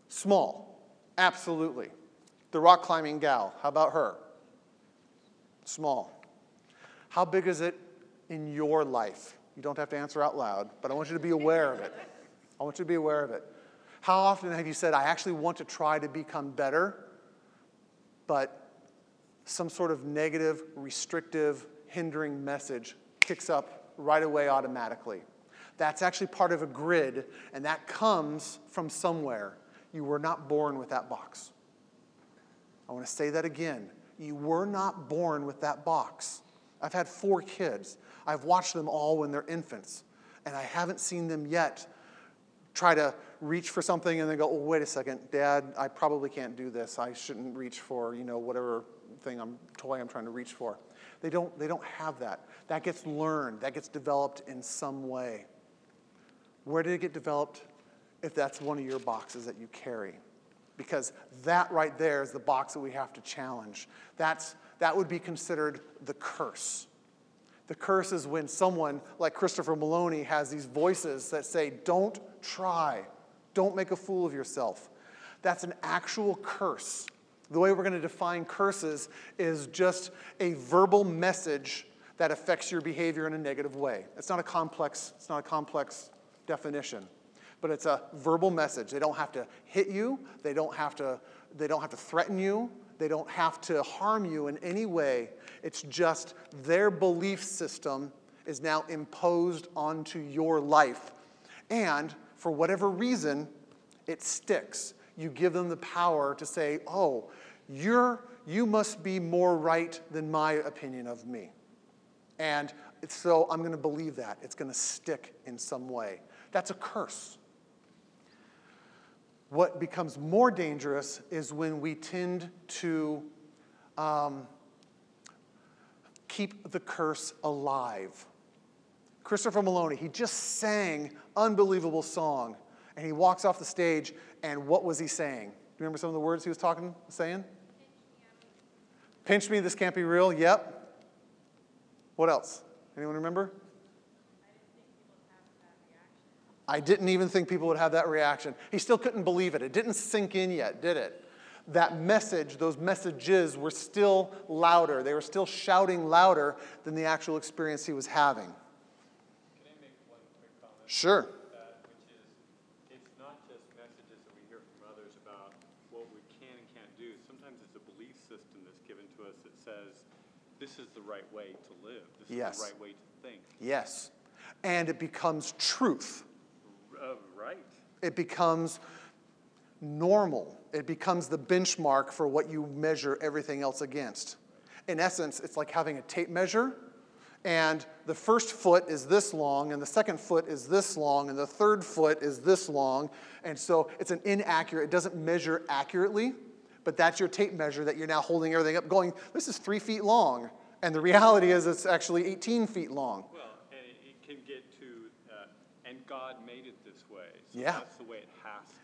Small, absolutely. The rock climbing gal, how about her? Small. How big is it in your life? You don't have to answer out loud, but I want you to be aware of it. I want you to be aware of it. How often have you said, I actually want to try to become better, but some sort of negative, restrictive, hindering message kicks up right away automatically? That's actually part of a grid, and that comes from somewhere. You were not born with that box. I want to say that again. You were not born with that box. I've had four kids. I've watched them all when they're infants, and I haven't seen them yet try to reach for something and then go, oh, wait a second, Dad, I probably can't do this. I shouldn't reach for, you know, whatever thing I'm toy I'm trying to reach for. They don't, they don't have that. That gets learned, that gets developed in some way. Where did it get developed? If that's one of your boxes that you carry. Because that right there is the box that we have to challenge. That's, that would be considered the curse. The curse is when someone like Christopher Maloney has these voices that say, Don't try, don't make a fool of yourself. That's an actual curse. The way we're going to define curses is just a verbal message that affects your behavior in a negative way. It's not a complex, it's not a complex definition, but it's a verbal message. They don't have to hit you, they don't have to, they don't have to threaten you, they don't have to harm you in any way. It's just their belief system is now imposed onto your life. And for whatever reason, it sticks. You give them the power to say, oh, you're, you must be more right than my opinion of me. And so I'm going to believe that. It's going to stick in some way. That's a curse. What becomes more dangerous is when we tend to um, keep the curse alive. Christopher Maloney, he just sang unbelievable song, and he walks off the stage, and what was he saying? Do you remember some of the words he was talking, saying? Pinch me, this can't be real. Yep. What else? Anyone remember? I didn't even think people would have that reaction. He still couldn't believe it. It didn't sink in yet, did it? That message, those messages were still louder. They were still shouting louder than the actual experience he was having. Can I make one quick comment? Sure. That, which is, it's not just messages that we hear from others about what we can and can't do. Sometimes it's a belief system that's given to us that says, this is the right way to live. This Yes. is the right way to think. Yes. And it becomes truth. Uh, right. It becomes normal. It becomes the benchmark for what you measure everything else against. In essence, it's like having a tape measure And the first foot is this long, and the second foot is this long, and the third foot is this long. And so it's an inaccurate, it doesn't measure accurately, but that's your tape measure that you're now holding everything up, going, this is three feet long. And the reality is it's actually 18 feet long. Well, and it, can get to, uh, and God made it this way. So Yeah. that's the way it has to.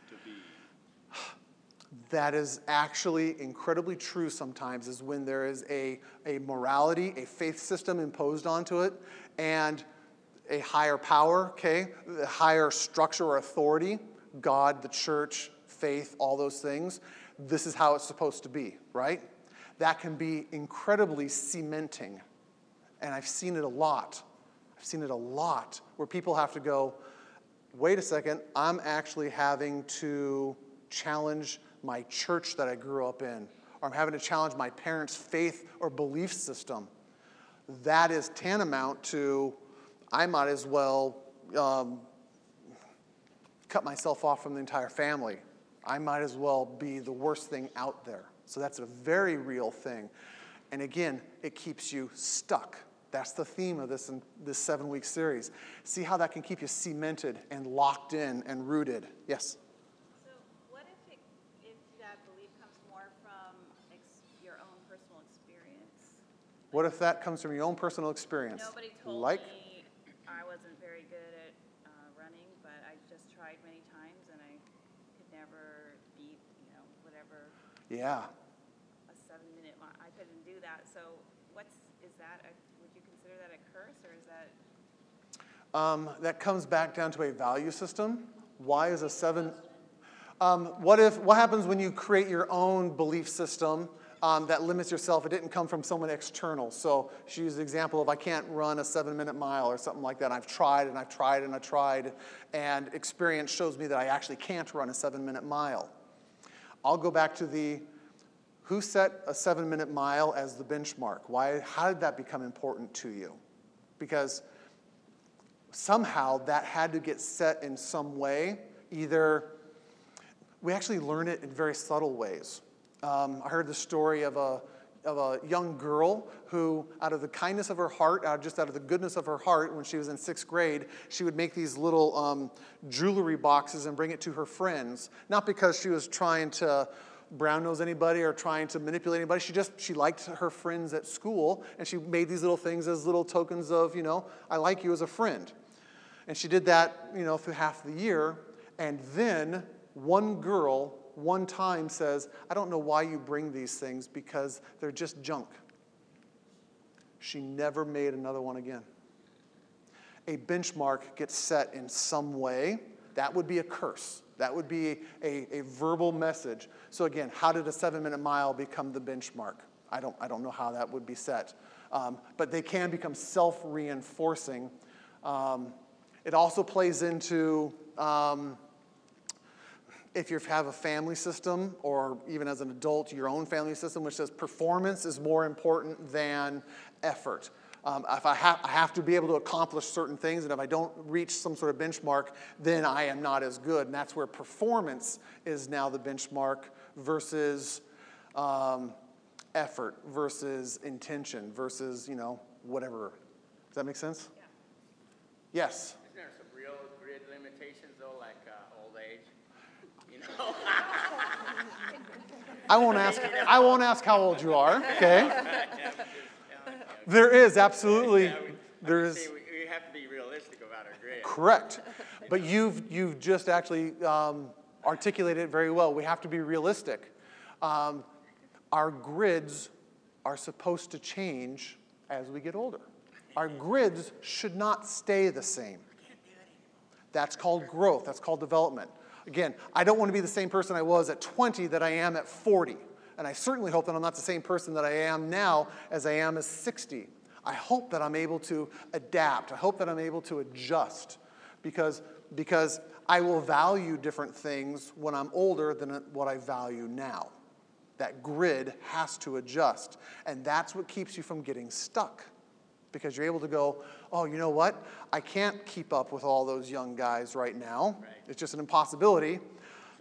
That is actually incredibly true sometimes is when there is a, a morality, a faith system imposed onto it, and a higher power, okay, a higher structure or authority, God, the church, faith, all those things. This is how it's supposed to be, right? That can be incredibly cementing. And I've seen it a lot. I've seen it a lot where people have to go, wait a second, I'm actually having to challenge my church that I grew up in, or I'm having to challenge my parents' faith or belief system. That is tantamount to, I might as well um, cut myself off from the entire family. I might as well be the worst thing out there. So that's a very real thing. And again, it keeps you stuck. That's the theme of this, this seven week series. See how that can keep you cemented and locked in and rooted. Yes? So what if, it, if that belief comes more from ex- your own personal experience? What if that comes from your own personal experience? Nobody told like? me I wasn't very good at uh, running, but I just tried many times and I could never beat, you know, whatever Yeah. a seven minute. I couldn't do that. So what's is that? A, would you consider that a curse or is that? Um, that comes back down to a value system. Why is a seven? Um, what if? What happens when you create your own belief system um, that limits yourself? It didn't come from someone external. So she used the example of I can't run a seven-minute mile or something like that. I've tried and I've tried and I've tried, and experience shows me that I actually can't run a seven-minute mile. I'll go back to the who set a seven-minute mile as the benchmark. Why? How did that become important to you? Because somehow that had to get set in some way. Either we actually learn it in very subtle ways. Um, I heard the story of a of a young girl who, out of the kindness of her heart, out just out of the goodness of her heart, when she was in sixth grade, she would make these little um, jewelry boxes and bring it to her friends. Not because she was trying to brown nose anybody or trying to manipulate anybody. She just she liked her friends at school, and she made these little things as little tokens of, you know, I like you as a friend. And she did that, you know, through half the year. And then one girl, one time says, I don't know why you bring these things because they're just junk. She never made another one again. A benchmark gets set in some way. That would be a curse. That would be a, a verbal message. So, again, how did a seven minute mile become the benchmark? I don't, I don't know how that would be set. Um, but they can become self reinforcing. Um, it also plays into um, if you have a family system, or even as an adult, your own family system, which says performance is more important than effort. Um, if I, ha- I have to be able to accomplish certain things, and if I don't reach some sort of benchmark, then I am not as good. And that's where performance is now the benchmark versus um, effort versus intention versus, you know, whatever. Does that make sense? Yes. Isn't there some real grid limitations though, like uh, old age? You know? I won't ask. I won't ask how old you are. Okay. There is absolutely. There is. We, have to be realistic about our grid. Correct. But you've, you've just actually um, articulated it very well. We have to be realistic. Um, our grids are supposed to change as we get older. Our grids should not stay the same. That's called growth, that's called development. Again, I don't want to be the same person I was at 20 that I am at 40. And I certainly hope that I'm not the same person that I am now as I am as 60. I hope that I'm able to adapt. I hope that I'm able to adjust because, because I will value different things when I'm older than what I value now. That grid has to adjust. And that's what keeps you from getting stuck because you're able to go, oh, you know what? I can't keep up with all those young guys right now. It's just an impossibility.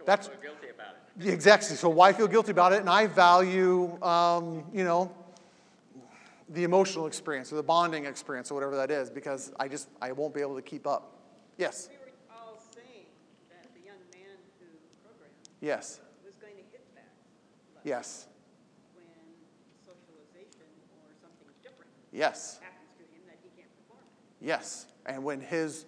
That's We're guilty about it. Exactly. So why feel guilty about it? And I value, um, you know, the emotional experience or the bonding experience or whatever that is because I just I won't be able to keep up. Yes. We were all saying that the young man who programmed Yes. was going to hit that Yes. when socialization or something different Yes. happens to him that he can't perform. Yes. And when his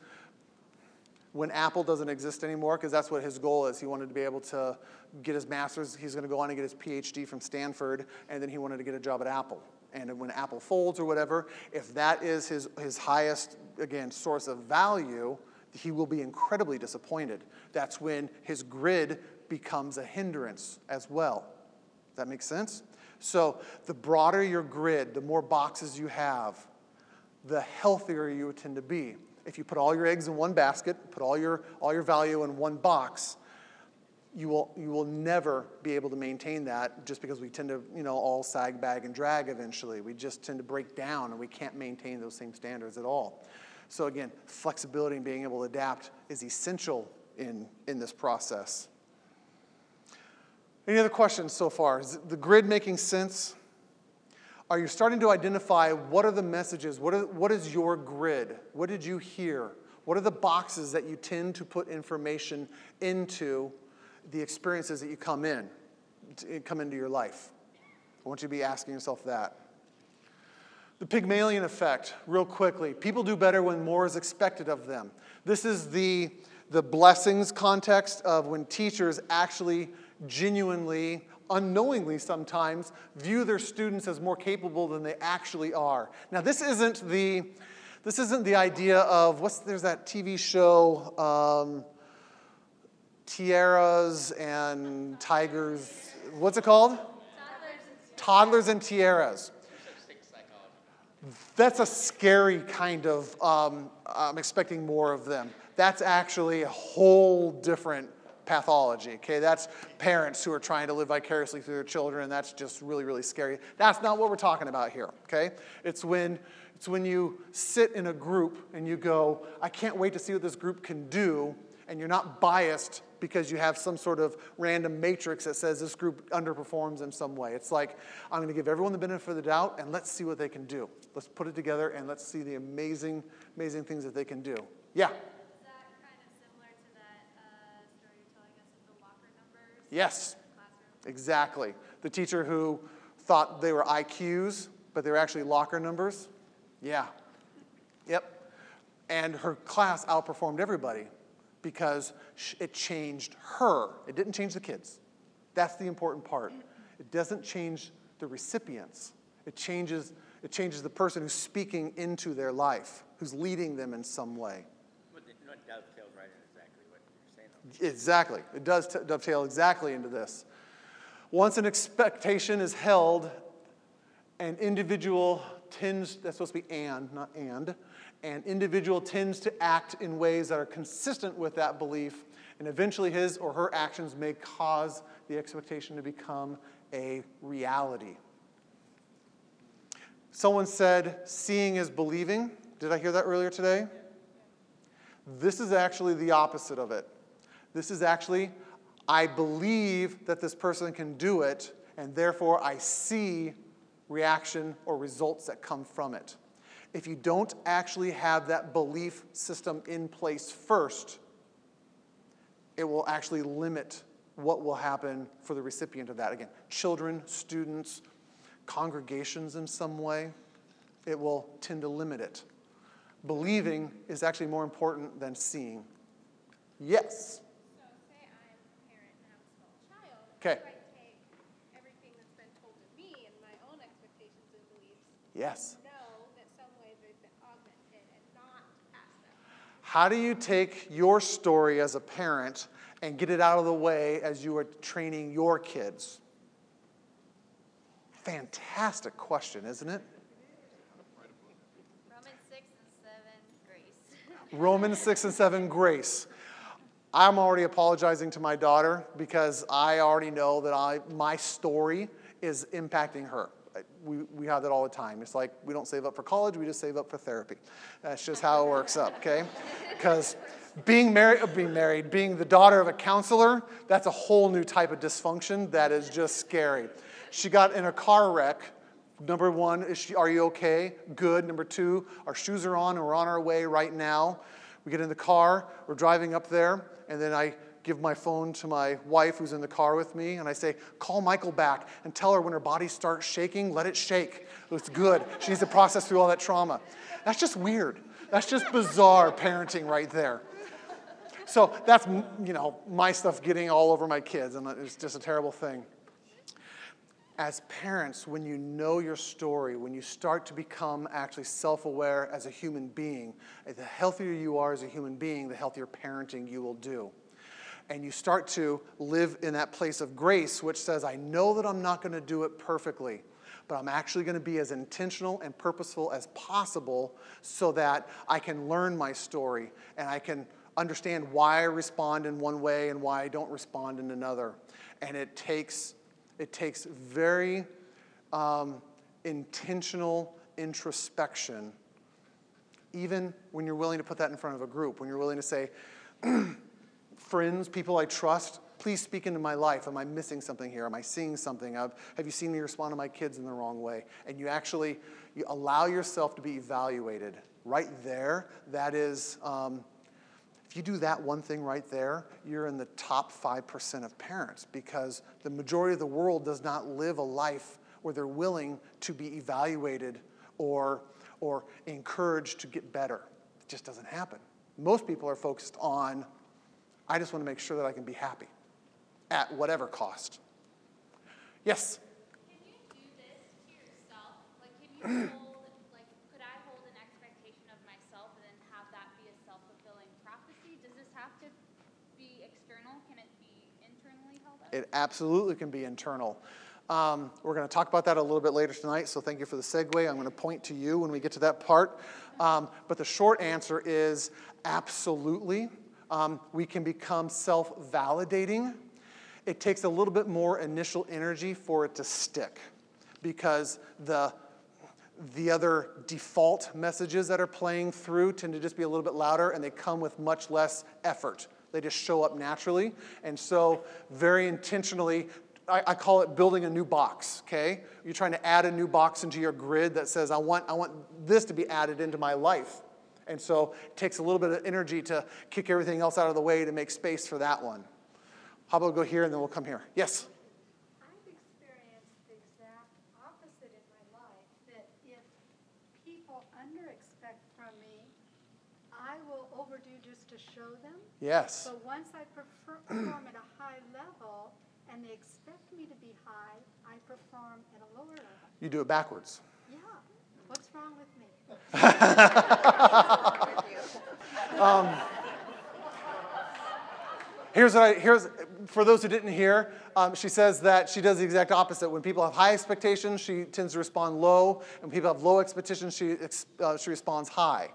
when Apple doesn't exist anymore, because that's what his goal is. He wanted to be able to get his master's. He's going to go on and get his PhD from Stanford, and then he wanted to get a job at Apple. And when Apple folds or whatever, if that is his, his highest, again, source of value, he will be incredibly disappointed. That's when his grid becomes a hindrance as well. Does that make sense? So the broader your grid, the more boxes you have, the healthier you tend to be. If you put all your eggs in one basket, put all your, all your value in one box, you will, you will never be able to maintain that just because we tend to, you know, all sag, bag, and drag eventually. We just tend to break down and we can't maintain those same standards at all. So again, flexibility and being able to adapt is essential in, in this process. Any other questions so far? Is the grid making sense? Are you starting to identify what are the messages? What, are, what is your grid? What did you hear? What are the boxes that you tend to put information into the experiences that you come in, come into your life? I want you to be asking yourself that. The Pygmalion effect, real quickly. People do better when more is expected of them. This is the, the blessings context of when teachers actually genuinely, unknowingly sometimes, view their students as more capable than they actually are. Now, this isn't the, this isn't the idea of what's there's that TV show, um, Tiaras and Tigers. What's it called? Toddlers and Tiaras. That's a scary kind of, um, I'm expecting more of them. That's actually a whole different pathology, okay? That's parents who are trying to live vicariously through their children, and that's just really, really scary. That's not what we're talking about here, okay? It's when, it's when you sit in a group and you go, I can't wait to see what this group can do, and you're not biased because you have some sort of random matrix that says this group underperforms in some way. It's like, I'm going to give everyone the benefit of the doubt, and let's see what they can do. Let's put it together, and let's see the amazing, amazing things that they can do. Yeah? Yes, exactly. The teacher who thought they were IQs, but they were actually locker numbers. Yeah. Yep. And her class outperformed everybody because it changed her. It didn't change the kids. That's the important part. It doesn't change the recipients. It changes, it changes the person who's speaking into their life, who's leading them in some way. But it no, dovetails right in exactly what you're saying. though. Exactly. It does t- dovetail exactly into this. Once an expectation is held, an individual tends, that's supposed to be and, not and, an individual tends to act in ways that are consistent with that belief, and eventually his or her actions may cause the expectation to become a reality. Someone said, seeing is believing. Did I hear that earlier today? This is actually the opposite of it. This is actually, I believe that this person can do it, and therefore I see reaction or results that come from it. If you don't actually have that belief system in place first, it will actually limit what will happen for the recipient of that. Again, children, students, congregations in some way, it will tend to limit it. Believing is actually more important than seeing. Yes. Passed them. How do you take your story as a parent and get it out of the way as you are training your kids? Fantastic question, isn't it? Romans 6 and 7, grace. Romans 6 and 7, grace. I'm already apologizing to my daughter because I already know that I, my story is impacting her. We, we have that all the time. It's like we don't save up for college, we just save up for therapy. That's just how it works up, okay? Because being married, being married, being the daughter of a counselor, that's a whole new type of dysfunction that is just scary. She got in a car wreck Number one, is she, are you okay? Good. Number two, our shoes are on and we're on our way right now. We get in the car, we're driving up there, and then I give my phone to my wife who's in the car with me, and I say, Call Michael back and tell her when her body starts shaking, let it shake. It's good. She needs to process through all that trauma. That's just weird. That's just bizarre parenting right there. So that's, you know, my stuff getting all over my kids, and it's just a terrible thing. As parents, when you know your story, when you start to become actually self aware as a human being, the healthier you are as a human being, the healthier parenting you will do. And you start to live in that place of grace, which says, I know that I'm not going to do it perfectly, but I'm actually going to be as intentional and purposeful as possible so that I can learn my story and I can understand why I respond in one way and why I don't respond in another. And it takes it takes very um, intentional introspection, even when you're willing to put that in front of a group, when you're willing to say, friends, people I trust, please speak into my life. Am I missing something here? Am I seeing something? Have, have you seen me respond to my kids in the wrong way? And you actually you allow yourself to be evaluated right there. That is, um, if you do that one thing right there, you're in the top 5% of parents because the majority of the world does not live a life where they're willing to be evaluated or, or encouraged to get better. It just doesn't happen. Most people are focused on, I just want to make sure that I can be happy at whatever cost. Yes? Can you do this to yourself? Like, can you hold, like, could I hold an expectation of myself and then have that be a self-fulfilling prophecy? Does this have to be external? Can it be internally held up? It absolutely can be internal. Um, we're going to talk about that a little bit later tonight, so thank you for the segue. I'm going to point to you when we get to that part. Um, but the short answer is absolutely. Um, we can become self validating. It takes a little bit more initial energy for it to stick because the the other default messages that are playing through tend to just be a little bit louder and they come with much less effort. They just show up naturally. And so, very intentionally, I, I, call it building a new box, okay? You're trying to add a new box into your grid that says, I want, I want this to be added into my life. And so, it takes a little bit of energy to kick everything else out of the way to make space for that one. How about go here and then we'll come here? Yes? Yes. But once I perform at a high level and they expect me to be high, I perform at a lower level. You do it backwards. Yeah. What's wrong with me? um, here's what I, here's, for those who didn't hear, um, she says that she does the exact opposite. When people have high expectations, she tends to respond low. And when people have low expectations, she, uh, she responds high.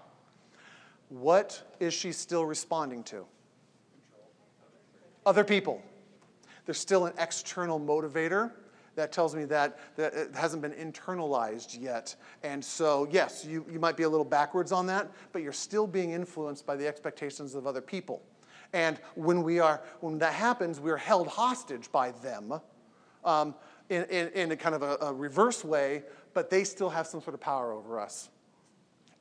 What is she still responding to? Other people. There's still an external motivator that tells me that, that it hasn't been internalized yet. And so, yes, you, you might be a little backwards on that, but you're still being influenced by the expectations of other people. And when, we are, when that happens, we're held hostage by them um, in, in, in, a kind of a, a reverse way, but they still have some sort of power over us.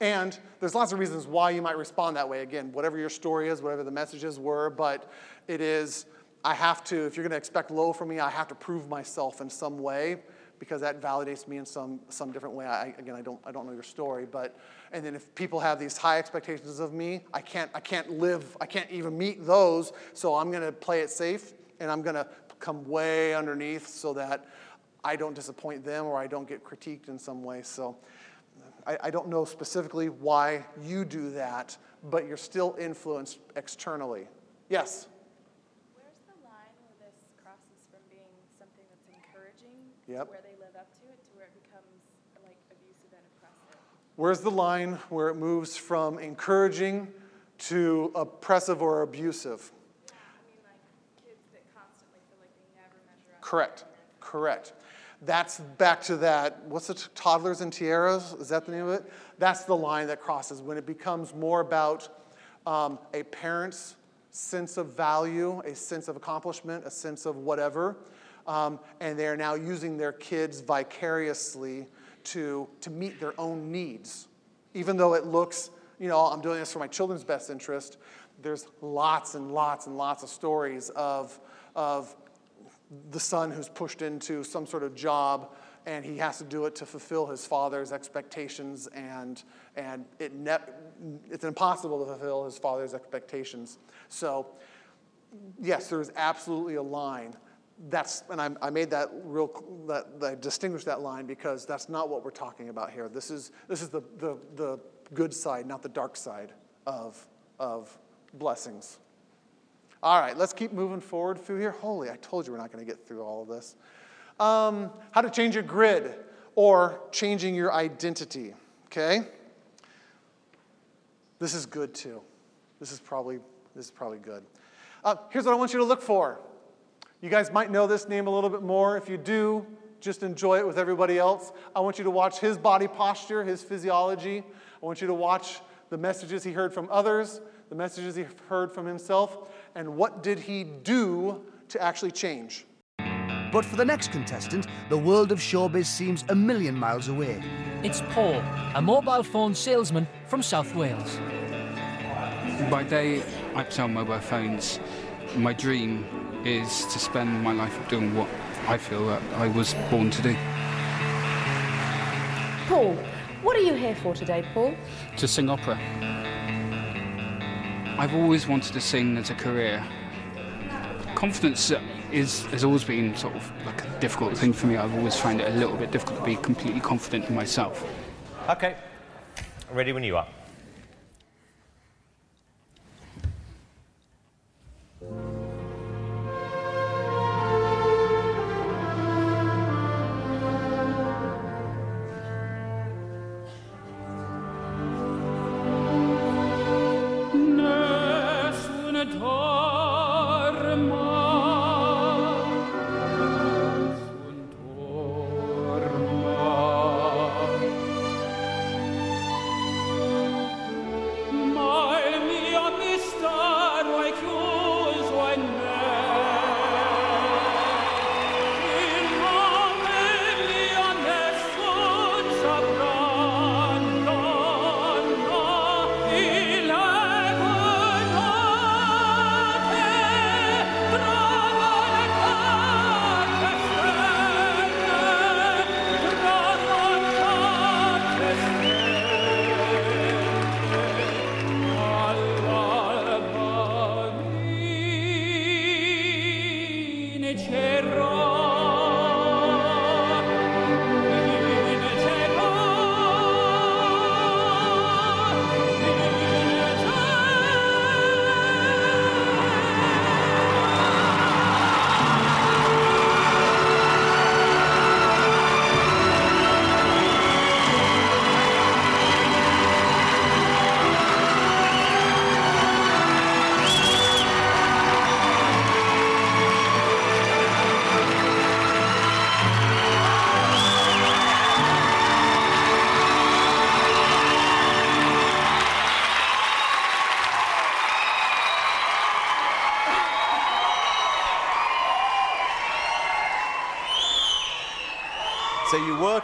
And there's lots of reasons why you might respond that way. Again, whatever your story is, whatever the messages were, but it is, I have to, if you're going to expect low from me, I have to prove myself in some way because that validates me in some, some different way. I, again, I don't, I don't know your story, but, and then if people have these high expectations of me, I can't, I can't live, I can't even meet those, so I'm going to play it safe and I'm going to come way underneath so that I don't disappoint them or I don't get critiqued in some way. So, I, I don't know specifically why you do that, but you're still influenced externally. Yes? Where's the line where this crosses from being something that's encouraging yep. to where they live up to it to where it becomes like abusive and oppressive? Where's the line where it moves from encouraging to oppressive or abusive? Yeah, I mean like kids that constantly feel like they never measure up. Correct. Correct. That's back to that, what's it, Toddlers and Tiaras? Is that the name of it? That's the line that crosses when it becomes more about um, a parent's sense of value, a sense of accomplishment, a sense of whatever. Um, and they are now using their kids vicariously to, to meet their own needs. Even though it looks, you know, I'm doing this for my children's best interest, there's lots and lots and lots of stories of, of the son who's pushed into some sort of job and he has to do it to fulfill his father's expectations and, and it ne- it's impossible to fulfill his father's expectations so yes there's absolutely a line that's and I, I made that real that, I distinguished that line because that's not what we're talking about here this is this is the, the, the good side not the dark side of, of blessings all right, let's keep moving forward through here. Holy, I told you we're not going to get through all of this. Um, how to change your grid or changing your identity. Okay? This is good too. This is probably this is probably good. Uh, here's what I want you to look for. You guys might know this name a little bit more. If you do, just enjoy it with everybody else. I want you to watch his body posture, his physiology. I want you to watch the messages he heard from others, the messages he heard from himself, and what did he do to actually change. But for the next contestant, the world of showbiz seems a million miles away. It's Paul, a mobile phone salesman from South Wales. By day, I sell mobile phones. My dream is to spend my life doing what I feel that I was born to do. Paul, what are you here for today, Paul? To sing opera. I've always wanted to sing as a career. Confidence is, has always been sort of like a difficult thing for me. I've always found it a little bit difficult to be completely confident in myself. Okay, ready when you are.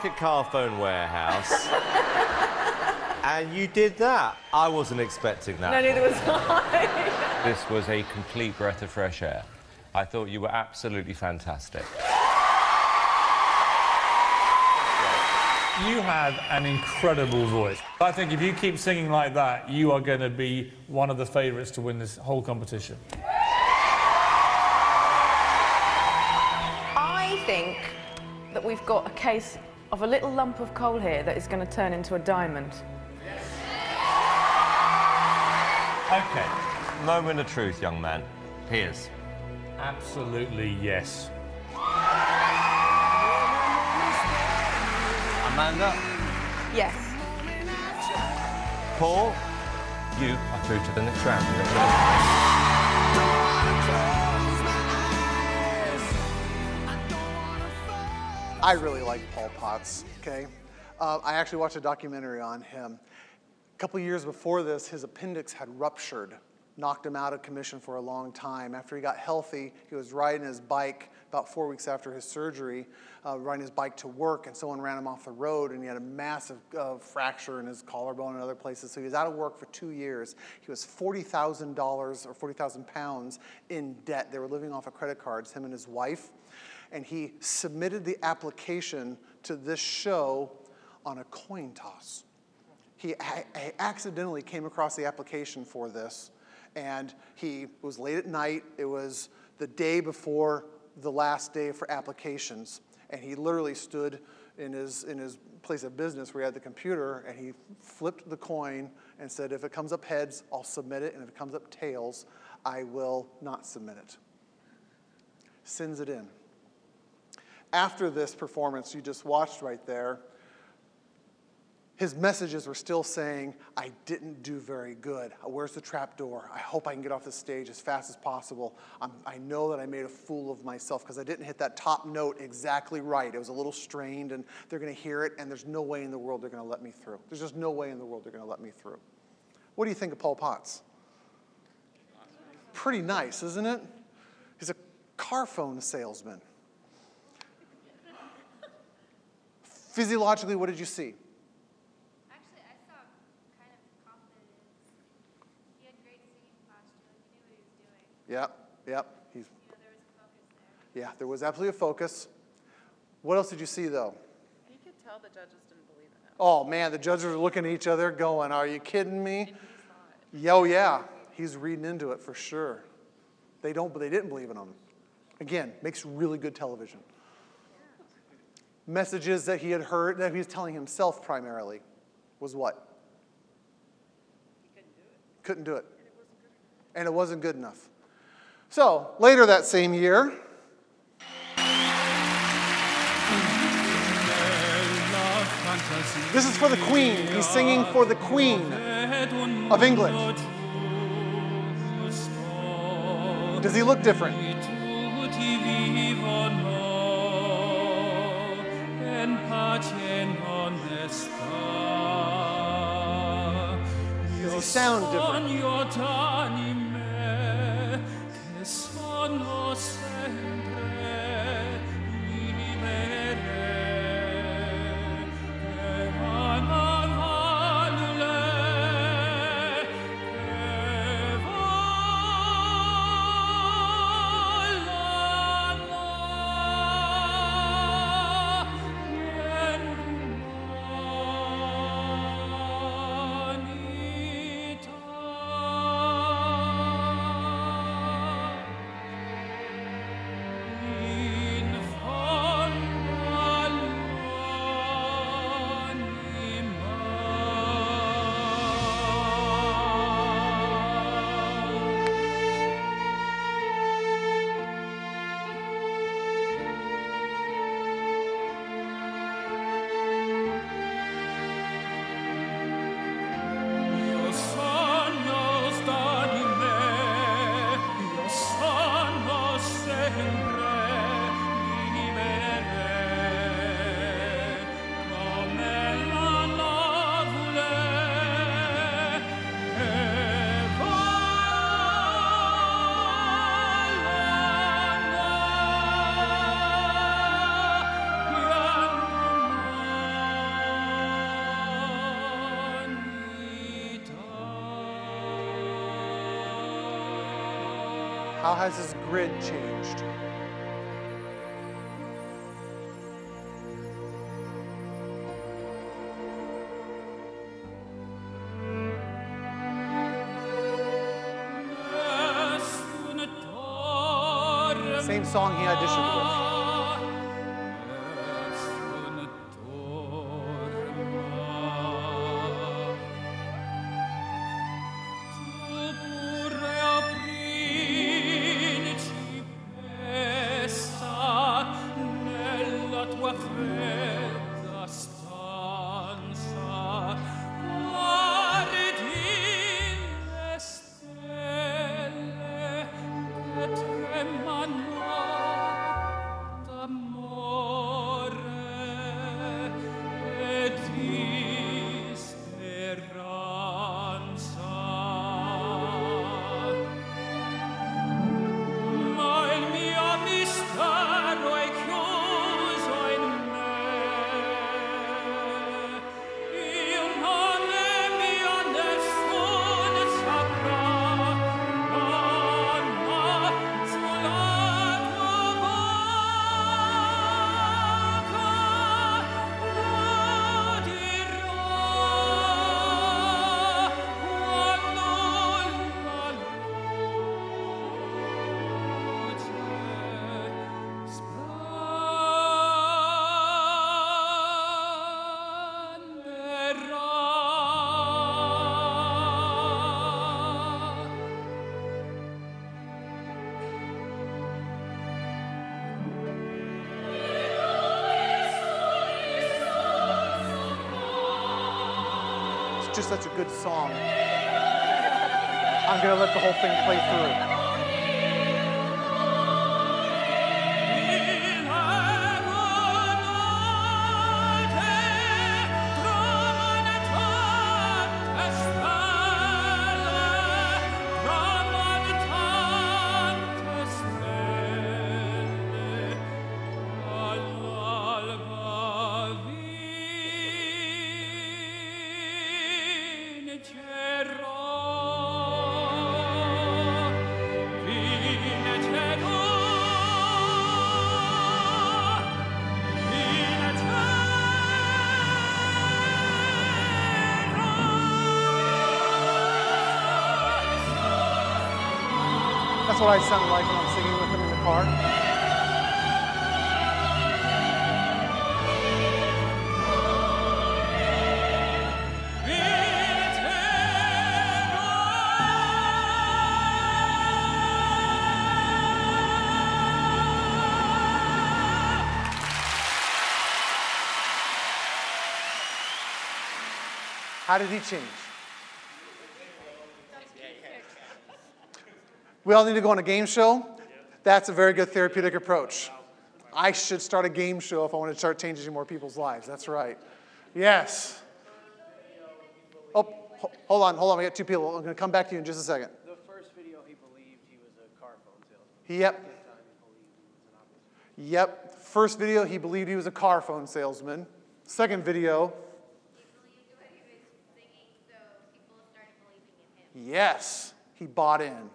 Work at Carphone Warehouse. and you did that. I wasn't expecting that. No, neither was I. This was a complete breath of fresh air. I thought you were absolutely fantastic. You have an incredible voice. I think if you keep singing like that, you are going to be one of the favourites to win this whole competition. I think that we've got a case of a little lump of coal here that is going to turn into a diamond. Okay. Moment of truth, young man. Here's. Absolutely yes. Amanda, Yes. Paul, you are through to the next round. I really like Paul Potts, okay? Uh, I actually watched a documentary on him. A couple years before this, his appendix had ruptured, knocked him out of commission for a long time. After he got healthy, he was riding his bike about four weeks after his surgery, uh, riding his bike to work, and someone ran him off the road, and he had a massive uh, fracture in his collarbone and other places. So he was out of work for two years. He was $40,000 or 40,000 pounds in debt. They were living off of credit cards, him and his wife. And he submitted the application to this show on a coin toss. He accidentally came across the application for this, and he was late at night. It was the day before the last day for applications, and he literally stood in his in his place of business where he had the computer, and he flipped the coin and said, "If it comes up heads, I'll submit it, and if it comes up tails, I will not submit it." Sends it in. After this performance you just watched right there, his messages were still saying, I didn't do very good. Where's the trap door? I hope I can get off the stage as fast as possible. I'm, I know that I made a fool of myself because I didn't hit that top note exactly right. It was a little strained, and they're going to hear it, and there's no way in the world they're going to let me through. There's just no way in the world they're going to let me through. What do you think of Paul Potts? Pretty nice, isn't it? He's a car phone salesman. Physiologically, what did you see? Actually, I saw kind of confidence. He had great singing posture. He knew what he was doing. Yep, yep. He's, You know, there was a focus there. yeah, there was absolutely a focus. What else did you see, though? You could tell the judges didn't believe in him. Oh, man, the judges are looking at each other going, Are you kidding me? Yeah, Oh, yeah. He's reading into it for sure. They, don't, but they didn't believe in him. Again, makes really good television. Messages that he had heard, that he was telling himself primarily, was what? Couldn't do it. And it wasn't good enough. So, later that same year, this is for the Queen. He's singing for the Queen of England. Does he look different? Does he sound different? How has his grid changed? Same song he auditioned just such a good song. I'm going to let the whole thing play through. What I sound like when I'm singing with them in the car. How did he change? We all need to go on a game show. That's a very good therapeutic approach. I should start a game show if I want to start changing more people's lives. That's right. Yes. Oh, hold on, hold on. We got two people. I'm going to come back to you in just a second. The first video, he believed he was a car phone salesman. Yep. Yep. First video, he believed he was a car phone salesman. Second video, yes, he bought in.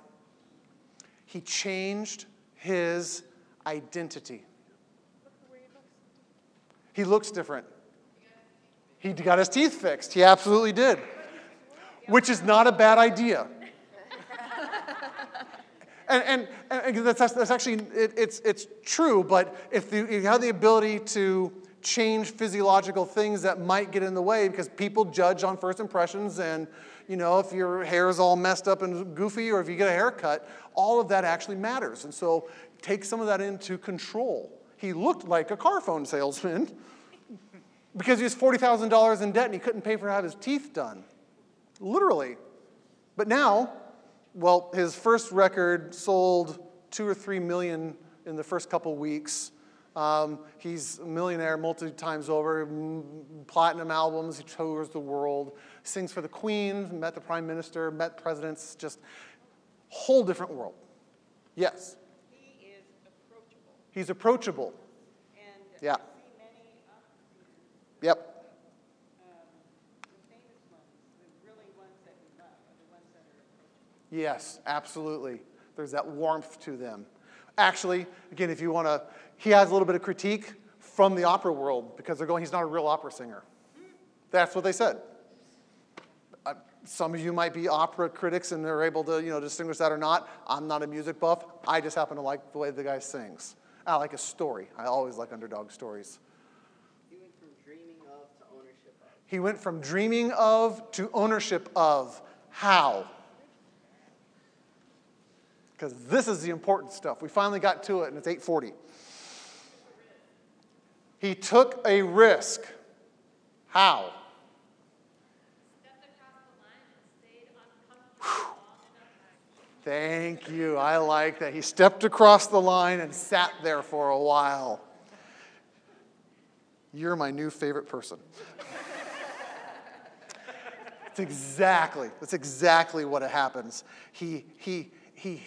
He changed his identity. He looks different. He got his teeth fixed. He absolutely did, which is not a bad idea. And, and, and that's, that's actually, it, it's, it's true, but if if you have the ability to change physiological things that might get in the way, because people judge on first impressions, and you know, if your hair is all messed up and goofy, or if you get a haircut, all of that actually matters. And so take some of that into control. He looked like a car phone salesman because he was $40,000 in debt and he couldn't pay for to have his teeth done. Literally. But now, well, his first record sold two or three million in the first couple weeks. Um, he's a millionaire multi times over, platinum albums, he tours the world, sings for the Queen, met the Prime Minister, met presidents, just whole different world. Yes. He is approachable. He's approachable. And Yeah. I see many opportunities. Yep. Um, the famous ones, the really ones that we love, are the ones that are approachable. Yes, absolutely. There's that warmth to them. Actually, again, if you want to, he has a little bit of critique from the opera world because they're going, he's not a real opera singer. That's what they said. Some of you might be opera critics and they're able to, you know, distinguish that or not. I'm not a music buff. I just happen to like the way the guy sings. I like a story. I always like underdog stories. He went from dreaming of to ownership of. He went from dreaming of to ownership of. How? Because this is the important stuff. We finally got to it, and it's 840. He took a risk. How? Thank you. I like that. He stepped across the line and sat there for a while. You're my new favorite person. That's exactly, that's exactly what it happens. He, he, he,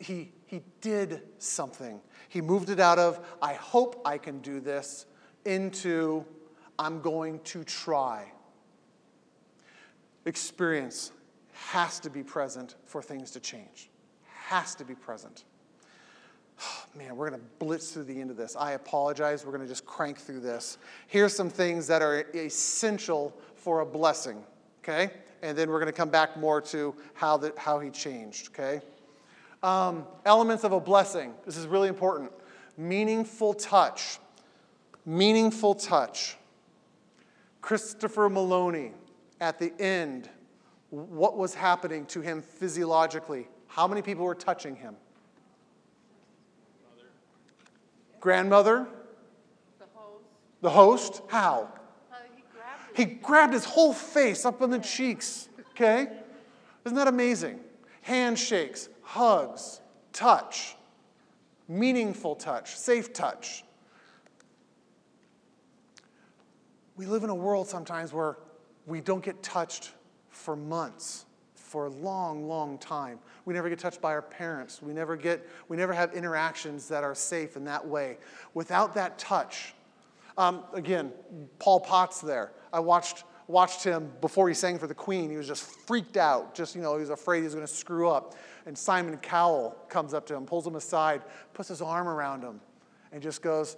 he, he did something. He moved it out of, I hope I can do this, into, I'm going to try. Experience has to be present for things to change. Has to be present. Oh, Man, we're going to blitz through the end of this. I apologize. We're going to just crank through this. Here's some things that are essential for a blessing, okay? And then we're going to come back more to how, the, how he changed, okay? Um, elements of a blessing. This is really important. Meaningful touch. Meaningful touch. Christopher Maloney, at the end, what was happening to him physiologically? How many people were touching him? Mother. Grandmother? The host, The host? How? uh, he grabbed He grabbed his whole face up on the cheeks, okay? Isn't that amazing? Handshakes, hugs, touch, meaningful touch, safe touch. We live in a world sometimes where we don't get touched for months, for a long, long time. We never get touched by our parents. We never get, we never have interactions that are safe in that way. Without that touch, um, again, Paul Potts there. I watched watched him before he sang for the Queen. He was just freaked out. Just, you know, he was afraid he was going to screw up. And Simon Cowell comes up to him, pulls him aside, puts his arm around him, and just goes,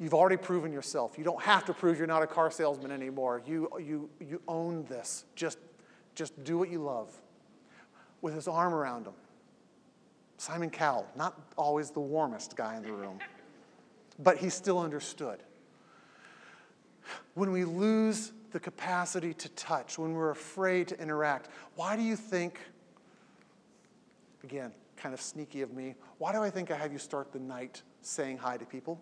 You've already proven yourself. You don't have to prove you're not a car salesman anymore. You, you, you own this. Just, just do what you love. With his arm around him. Simon Cowell, not always the warmest guy in the room, but he still understood. When we lose the capacity to touch, when we're afraid to interact, why do you think, again, kind of sneaky of me, why do I think I have you start the night saying hi to people?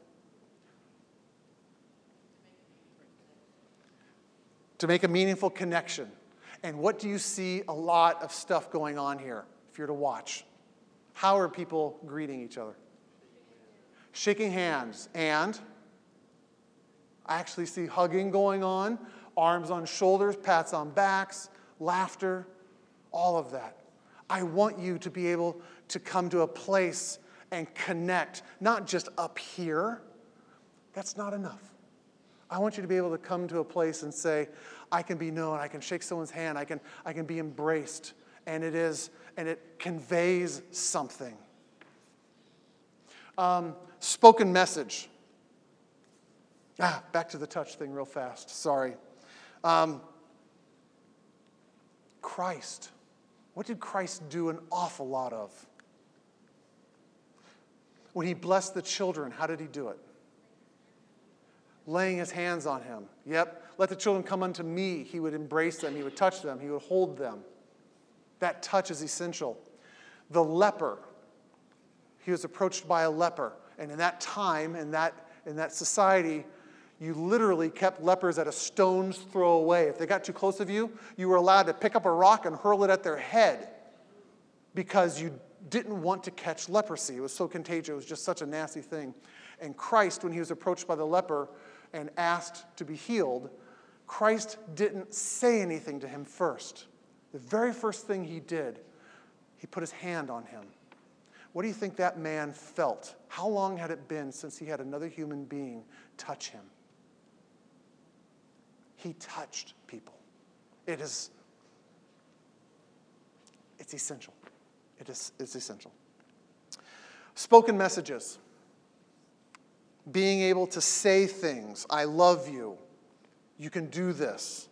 To make a meaningful connection. And what do you see a lot of stuff going on here if you're to watch? How are people greeting each other? Shaking hands. And I actually see hugging going on, arms on shoulders, pats on backs, laughter, all of that. I want you to be able to come to a place and connect, not just up here. That's not enough. I want you to be able to come to a place and say, I can be known, I can shake someone's hand, I can, I can be embraced, and it is, and it conveys something. Um, spoken message. Ah, back to the touch thing real fast. Sorry. Um, Christ. What did Christ do an awful lot of? When he blessed the children, how did he do it? Laying his hands on him. Yep. Let the children come unto me. He would embrace them, he would touch them, he would hold them. That touch is essential. The leper. He was approached by a leper. And in that time, in that, in that society, you literally kept lepers at a stone's throw away. If they got too close of you, you were allowed to pick up a rock and hurl it at their head because you didn't want to catch leprosy. It was so contagious, it was just such a nasty thing. And Christ, when he was approached by the leper and asked to be healed, Christ didn't say anything to him first. The very first thing he did, he put his hand on him. What do you think that man felt? How long had it been since he had another human being touch him? He touched people. It is it's essential. It is it's essential. Spoken messages. Being able to say things, I love you. You can do this.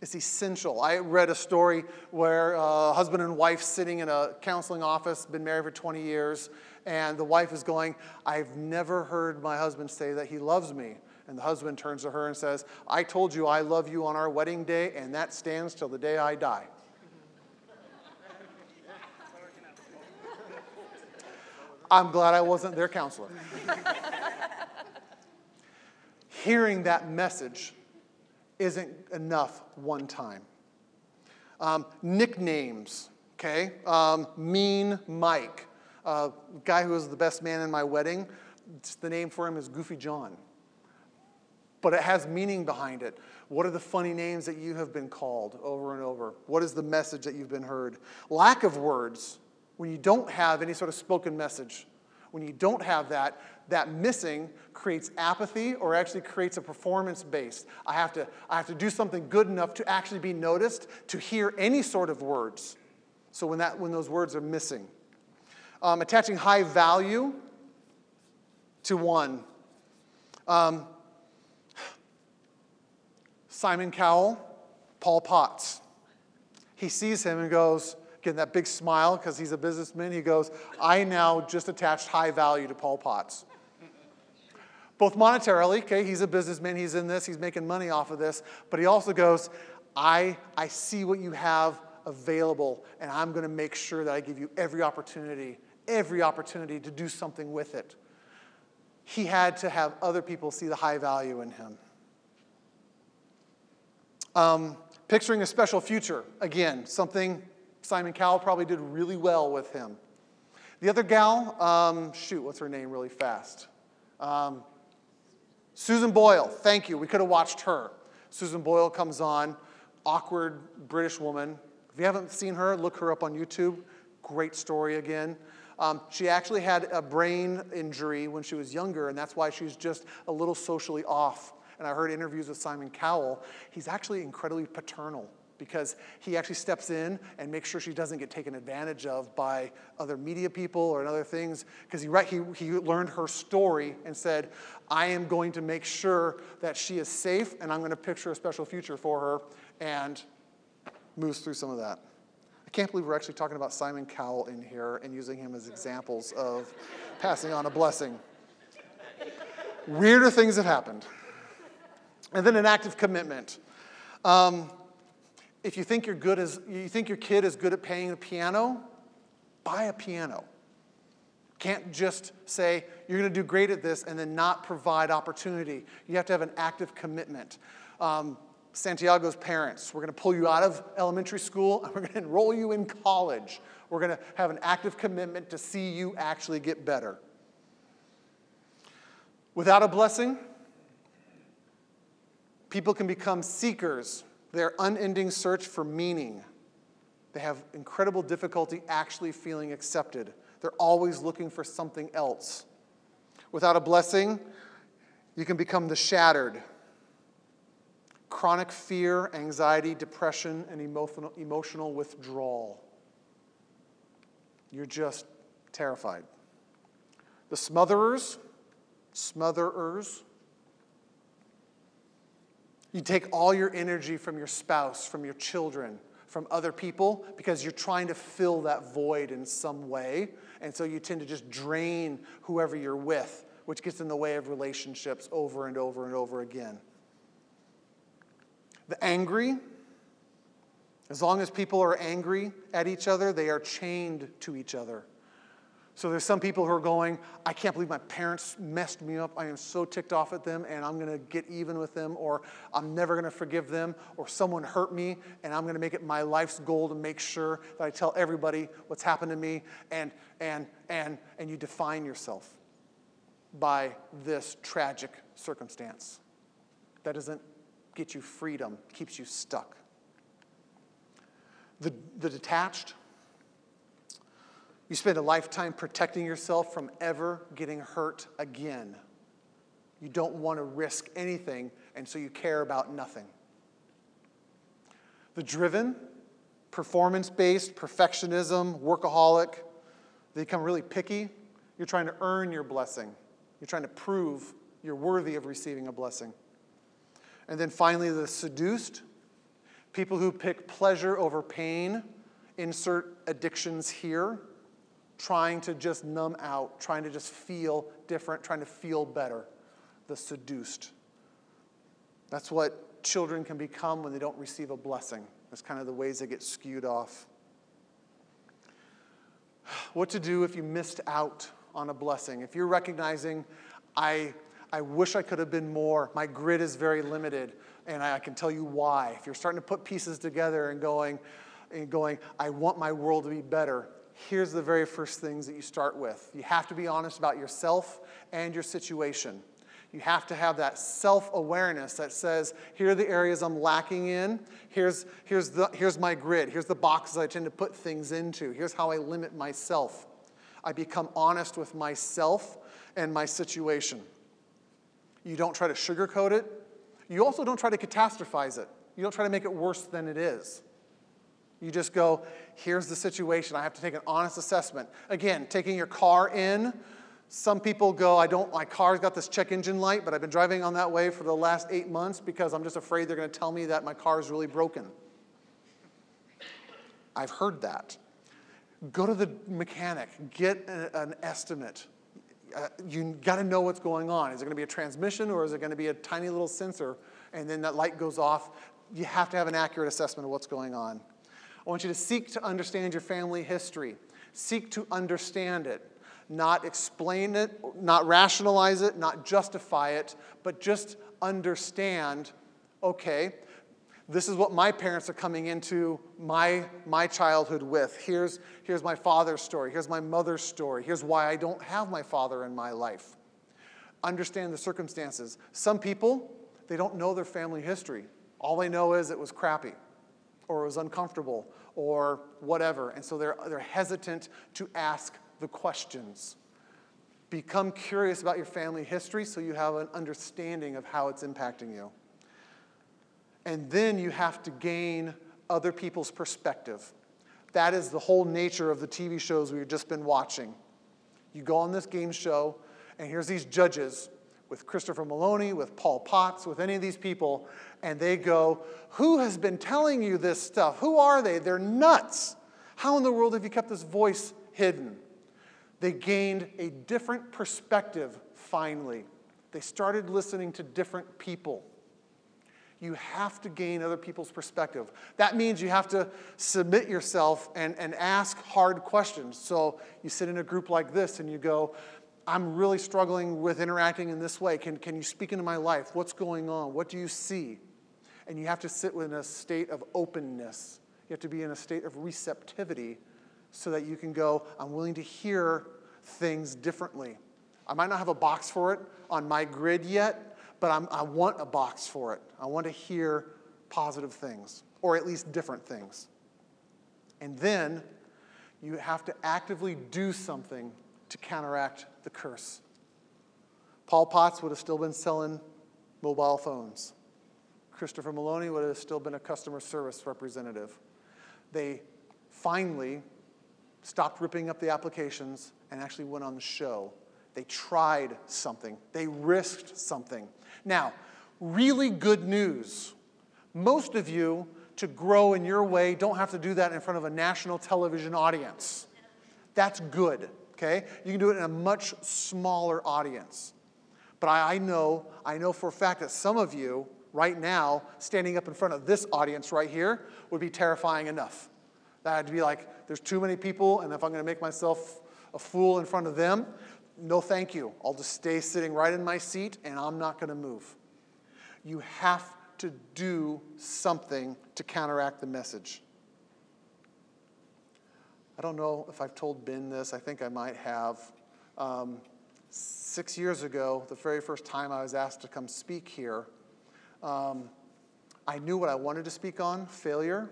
It's essential. I read a story where a husband and wife sitting in a counseling office, been married for 20 years, and the wife is going, I've never heard my husband say that he loves me. And the husband turns to her and says, I told you I love you on our wedding day, and that stands till the day I die. I'm glad I wasn't their counselor. Hearing that message isn't enough one time. Um, nicknames, okay? Um, mean Mike, uh, guy who was the best man in my wedding, the name for him is Goofy John but it has meaning behind it. What are the funny names that you have been called over and over? What is the message that you've been heard? Lack of words, when you don't have any sort of spoken message, when you don't have that, that missing creates apathy or actually creates a performance based. I have to, I have to do something good enough to actually be noticed, to hear any sort of words. So when, that, when those words are missing. Um, attaching high value to one. Um, Simon Cowell, Paul Potts. He sees him and goes, getting that big smile because he's a businessman. He goes, I now just attached high value to Paul Potts. Both monetarily, okay, he's a businessman, he's in this, he's making money off of this, but he also goes, I, I see what you have available, and I'm going to make sure that I give you every opportunity, every opportunity to do something with it. He had to have other people see the high value in him. Um, picturing a special future. Again, something Simon Cowell probably did really well with him. The other gal, um, shoot, what's her name really fast? Um, Susan Boyle, thank you. We could have watched her. Susan Boyle comes on, awkward British woman. If you haven't seen her, look her up on YouTube. Great story again. Um, she actually had a brain injury when she was younger, and that's why she's just a little socially off. And I heard interviews with Simon Cowell. He's actually incredibly paternal because he actually steps in and makes sure she doesn't get taken advantage of by other media people or other things. Because he, he, he learned her story and said, I am going to make sure that she is safe and I'm going to picture a special future for her and moves through some of that. I can't believe we're actually talking about Simon Cowell in here and using him as examples of passing on a blessing. Weirder things have happened. And then an act of commitment. Um, if you think you're good as you think your kid is good at playing the piano, buy a piano. Can't just say you're going to do great at this and then not provide opportunity. You have to have an active commitment. Um, Santiago's parents, we're going to pull you out of elementary school and we're going to enroll you in college. We're going to have an active commitment to see you actually get better. Without a blessing, people can become seekers their unending search for meaning. They have incredible difficulty actually feeling accepted. They're always looking for something else. Without a blessing, you can become the shattered. Chronic fear, anxiety, depression, and emotional, emotional withdrawal. You're just terrified. The smotherers, smotherers, you take all your energy from your spouse, from your children, from other people because you're trying to fill that void in some way. And so you tend to just drain whoever you're with, which gets in the way of relationships over and over and over again. The angry, as long as people are angry at each other, they are chained to each other. So there's some people who are going, I can't believe my parents messed me up. I am so ticked off at them and I'm going to get even with them or I'm never going to forgive them or someone hurt me and I'm going to make it my life's goal to make sure that I tell everybody what's happened to me and and and and you define yourself by this tragic circumstance. That doesn't get you freedom, keeps you stuck. The, the detached, you spend a lifetime protecting yourself from ever getting hurt again. You don't want to risk anything, and so you care about nothing. The driven, performance based, perfectionism, workaholic, they become really picky. You're trying to earn your blessing, you're trying to prove you're worthy of receiving a blessing. And then finally, the seduced, people who pick pleasure over pain, insert addictions here trying to just numb out, trying to just feel different, trying to feel better. The seduced. That's what children can become when they don't receive a blessing. That's kind of the ways they get skewed off. What to do if you missed out on a blessing? If you're recognizing, I, I wish I could have been more, my grid is very limited, and I, can tell you why. If you're starting to put pieces together and going, and going, I want my world to be better, here's the very first things that you start with. You have to be honest about yourself and your situation. You have to have that self awareness that says, here are the areas I'm lacking in. Here's, here's, the, here's my grid. Here's the boxes I tend to put things into. Here's how I limit myself. I become honest with myself and my situation. You don't try to sugarcoat it. You also don't try to catastrophize it. You don't try to make it worse than it is. You just go, here's the situation. I have to take an honest assessment. Again, taking your car in. Some people go, I don't, my car's got this check engine light, but I've been driving on that way for the last eight months because I'm just afraid they're going to tell me that my car is really broken. I've heard that. Go to the mechanic, get an estimate. Uh, you got to know what's going on. Is it going to be a transmission or is it going to be a tiny little sensor and then that light goes off? You have to have an accurate assessment of what's going on. I want you to seek to understand your family history. Seek to understand it, not explain it, not rationalize it, not justify it, but just understand okay, This is what my parents are coming into my, my childhood with. Here's, here's my father's story. Here's my mother's story. Here's why I don't have my father in my life. Understand the circumstances. Some people, they don't know their family history. All they know is it was crappy, or it was uncomfortable, or whatever. And so they're, they're hesitant to ask the questions. Become curious about your family history so you have an understanding of how it's impacting you. And then you have to gain other people's perspective. That is the whole nature of the TV shows we've just been watching. You go on this game show, and here's these judges with Christopher Maloney, with Paul Potts, with any of these people, and they go, Who has been telling you this stuff? Who are they? They're nuts. How in the world have you kept this voice hidden? They gained a different perspective finally. They started listening to different people. You have to gain other people's perspective. That means you have to submit yourself and, and ask hard questions. So you sit in a group like this and you go, I'm really struggling with interacting in this way. Can, can you speak into my life? What's going on? What do you see? And you have to sit in a state of openness. You have to be in a state of receptivity so that you can go, I'm willing to hear things differently. I might not have a box for it on my grid yet, but I'm, I want a box for it. I want to hear positive things, or at least different things. And then you have to actively do something to counteract the curse. Paul Potts would have still been selling mobile phones. Christopher Maloney would have still been a customer service representative. They finally stopped ripping up the applications and actually went on the show. They tried something, they risked something. Now, really good news. Most of you, to grow in your way, don't have to do that in front of a national television audience. That's good, okay? You can do it in a much smaller audience. But I, I know, I know for a fact that some of you, right now, standing up in front of this audience right here, would be terrifying enough. That I'd be like, there's too many people, and if I'm going to make myself a fool in front of them, no thank you. I'll just stay sitting right in my seat and I'm not going to move. You have to do something to counteract the message. I don't know if I've told Ben this, I think I might have. Um, six years ago, the very first time I was asked to come speak here, um, I knew what I wanted to speak on failure.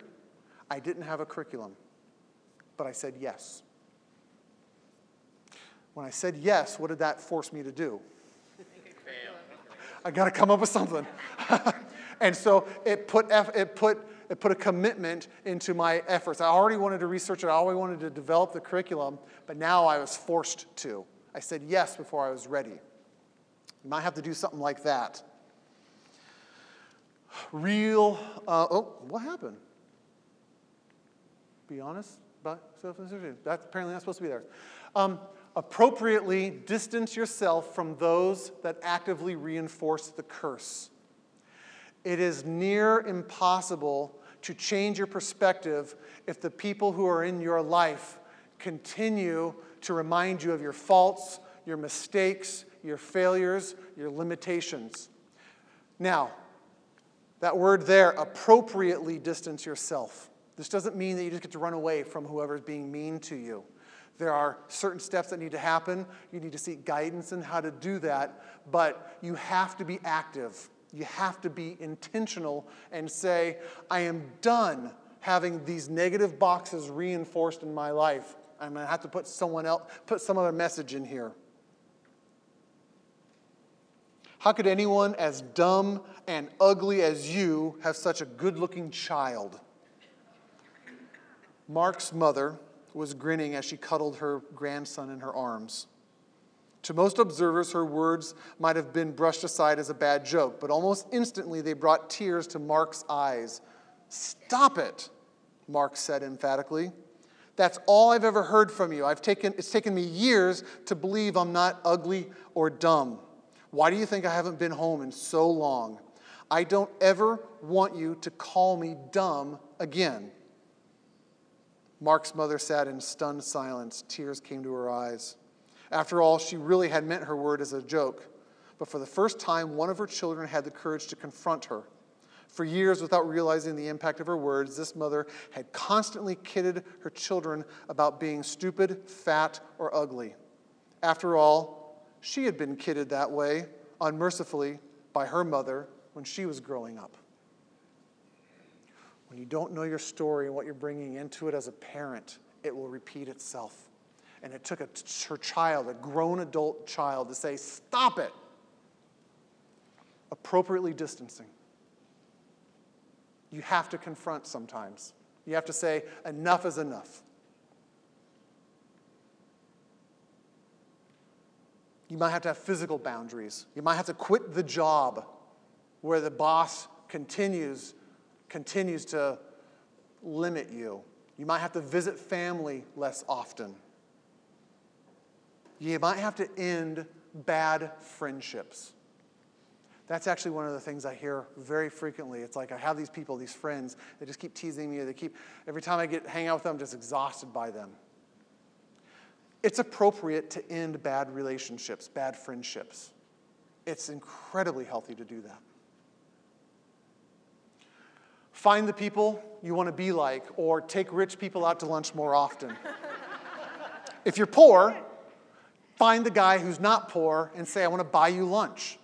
I didn't have a curriculum, but I said yes. When I said yes, what did that force me to do? I got to come up with something. and so it put, it, put, it put a commitment into my efforts. I already wanted to research it, I already wanted to develop the curriculum, but now I was forced to. I said yes before I was ready. You might have to do something like that. Real, uh, oh, what happened? Be honest about self That's apparently not supposed to be there. Um, appropriately distance yourself from those that actively reinforce the curse. It is near impossible to change your perspective if the people who are in your life continue to remind you of your faults, your mistakes, your failures, your limitations. Now, that word there, appropriately distance yourself. This doesn't mean that you just get to run away from whoever's being mean to you. There are certain steps that need to happen. You need to seek guidance in how to do that, but you have to be active. You have to be intentional and say, I am done having these negative boxes reinforced in my life. I'm going to have to put someone else, put some other message in here. How could anyone as dumb and ugly as you have such a good looking child? Mark's mother was grinning as she cuddled her grandson in her arms. To most observers, her words might have been brushed aside as a bad joke, but almost instantly they brought tears to Mark's eyes. Stop it, Mark said emphatically. That's all I've ever heard from you. I've taken, it's taken me years to believe I'm not ugly or dumb. Why do you think I haven't been home in so long? I don't ever want you to call me dumb again. Mark's mother sat in stunned silence. Tears came to her eyes. After all, she really had meant her word as a joke. But for the first time, one of her children had the courage to confront her. For years, without realizing the impact of her words, this mother had constantly kidded her children about being stupid, fat, or ugly. After all, she had been kidded that way, unmercifully, by her mother when she was growing up. When you don't know your story and what you're bringing into it as a parent, it will repeat itself. And it took a, her child, a grown adult child, to say, Stop it! Appropriately distancing. You have to confront sometimes. You have to say, Enough is enough. You might have to have physical boundaries. You might have to quit the job where the boss continues, continues to limit you. You might have to visit family less often. You might have to end bad friendships. That's actually one of the things I hear very frequently. It's like I have these people, these friends, they just keep teasing me. They keep every time I get hang out with them, I'm just exhausted by them. It's appropriate to end bad relationships, bad friendships. It's incredibly healthy to do that. Find the people you want to be like, or take rich people out to lunch more often. if you're poor, find the guy who's not poor and say, I want to buy you lunch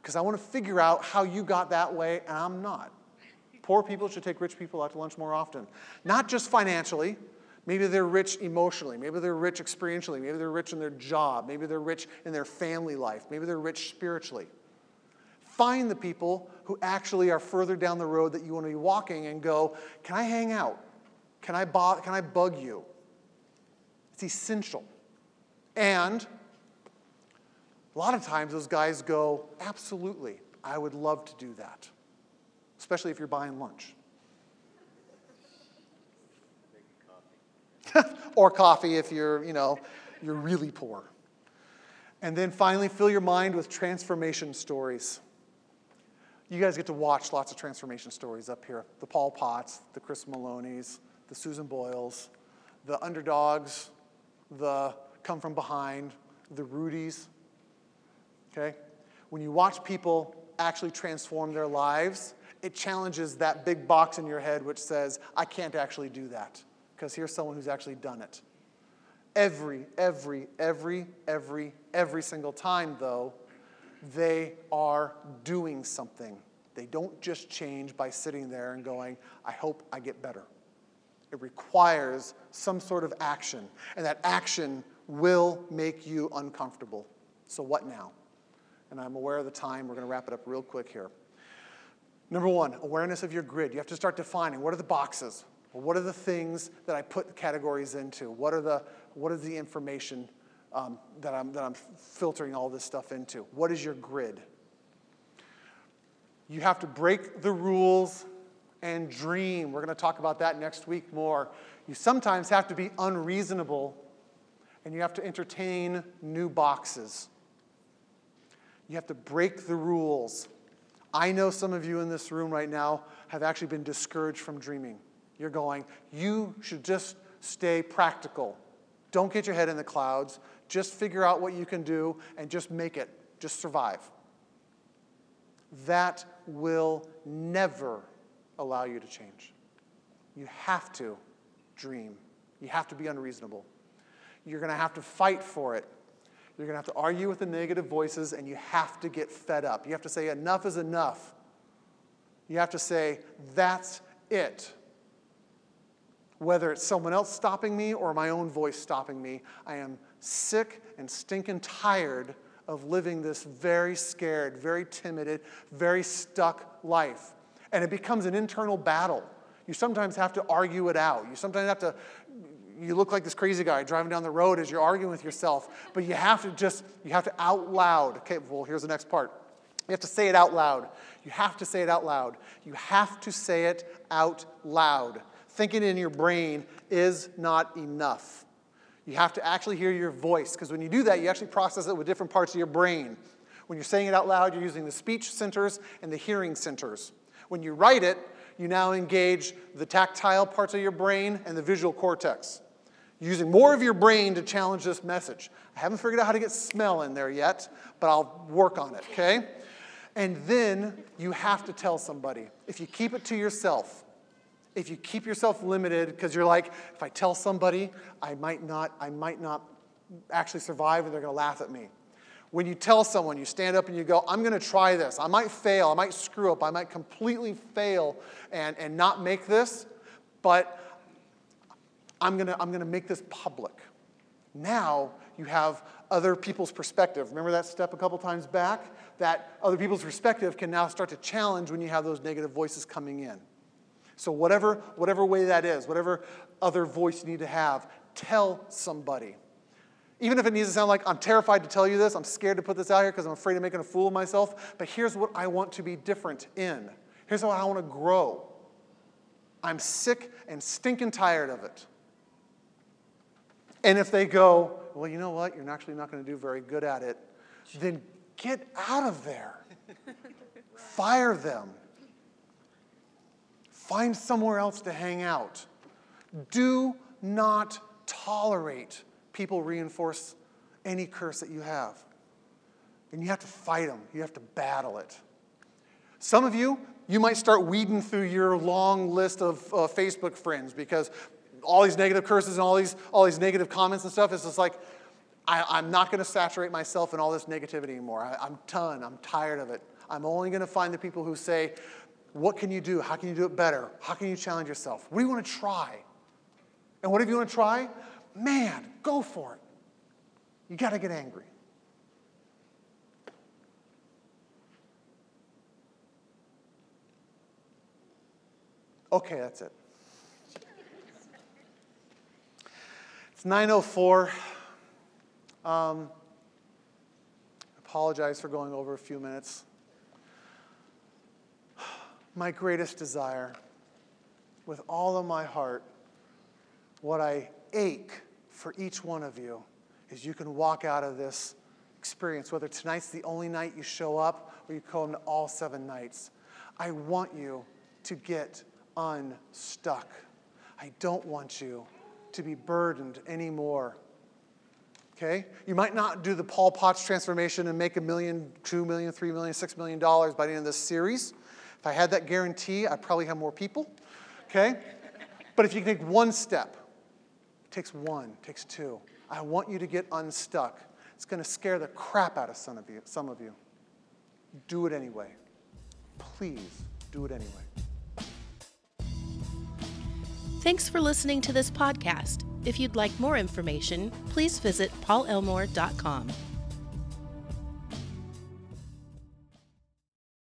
because I want to figure out how you got that way and I'm not. Poor people should take rich people out to lunch more often. Not just financially. Maybe they're rich emotionally. Maybe they're rich experientially. Maybe they're rich in their job. Maybe they're rich in their family life. Maybe they're rich spiritually. Find the people who actually are further down the road that you want to be walking and go, Can I hang out? Can I, bo- can I bug you? It's essential. And a lot of times those guys go, Absolutely, I would love to do that, especially if you're buying lunch. or coffee if you're, you know, you're really poor. And then finally, fill your mind with transformation stories. You guys get to watch lots of transformation stories up here. The Paul Potts, the Chris Maloneys, the Susan Boyles, the underdogs, the come from behind, the Rudies. Okay? When you watch people actually transform their lives, it challenges that big box in your head which says, I can't actually do that because here's someone who's actually done it. Every, every, every, every, every single time, though, they are doing something. They don't just change by sitting there and going, I hope I get better. It requires some sort of action, and that action will make you uncomfortable. So, what now? And I'm aware of the time. We're going to wrap it up real quick here. Number one, awareness of your grid. You have to start defining what are the boxes? What are the things that I put categories into? What are the, what is the information um, that, I'm, that I'm filtering all this stuff into? What is your grid? You have to break the rules and dream. We're going to talk about that next week more. You sometimes have to be unreasonable and you have to entertain new boxes. You have to break the rules. I know some of you in this room right now have actually been discouraged from dreaming. You're going, you should just stay practical. Don't get your head in the clouds. Just figure out what you can do and just make it. Just survive. That will never allow you to change. You have to dream. You have to be unreasonable. You're going to have to fight for it. You're going to have to argue with the negative voices, and you have to get fed up. You have to say, enough is enough. You have to say, that's it. Whether it's someone else stopping me or my own voice stopping me, I am sick and stinking tired of living this very scared, very timid, very stuck life. And it becomes an internal battle. You sometimes have to argue it out. You sometimes have to, you look like this crazy guy driving down the road as you're arguing with yourself, but you have to just, you have to out loud. Okay, well, here's the next part. You have to say it out loud. You have to say it out loud. You have to say it out loud thinking in your brain is not enough. You have to actually hear your voice, because when you do that, you actually process it with different parts of your brain. When you're saying it out loud, you're using the speech centers and the hearing centers. When you write it, you now engage the tactile parts of your brain and the visual cortex. Using more of your brain to challenge this message. I haven't figured out how to get smell in there yet, but I'll work on it, okay? And then you have to tell somebody. If you keep it to yourself, if you keep yourself limited because you're like, if I tell somebody, I might not, I might not actually survive and they're going to laugh at me. When you tell someone, you stand up and you go, I'm going to try this. I might fail. I might screw up. I might completely fail and, and not make this, but I'm going to I'm going to make this public. Now you have other people's perspective. Remember that step a couple times back? That other people's perspective can now start to challenge when you have those negative voices coming in. So, whatever, whatever way that is, whatever other voice you need to have, tell somebody. Even if it needs to sound like I'm terrified to tell you this, I'm scared to put this out here because I'm afraid of making a fool of myself, but here's what I want to be different in. Here's how I want to grow. I'm sick and stinking tired of it. And if they go, well, you know what, you're actually not going to do very good at it, then get out of there. Fire them. Find somewhere else to hang out. Do not tolerate people reinforce any curse that you have. And you have to fight them, you have to battle it. Some of you, you might start weeding through your long list of uh, Facebook friends because all these negative curses and all these, all these negative comments and stuff, it's just like, I, am not going to saturate myself in all this negativity anymore. I, I'm done. I'm tired of it. I'm only going to find the people who say, What can you do? How can you do it better? How can you challenge yourself? What do you want to try? And whatever you want to try, man, go for it. You got to get angry. Okay, that's it. 904. Um, apologize for going over a few minutes. My greatest desire, with all of my heart, what I ache for each one of you is you can walk out of this experience, whether tonight's the only night you show up or you come to all seven nights. I want you to get unstuck. I don't want you to be burdened anymore Okay? You might not do the Paul Potts transformation and make a million, two million, three million, six million dollars by the end of this series. If I had that guarantee, I'd probably have more people. Okay? But if you can take one step, it takes one, it takes two. I want you to get unstuck. It's going to scare the crap out of some of you. Some of you. Do it anyway. Please do it anyway. Thanks for listening to this podcast. If you'd like more information, please visit paulelmore.com.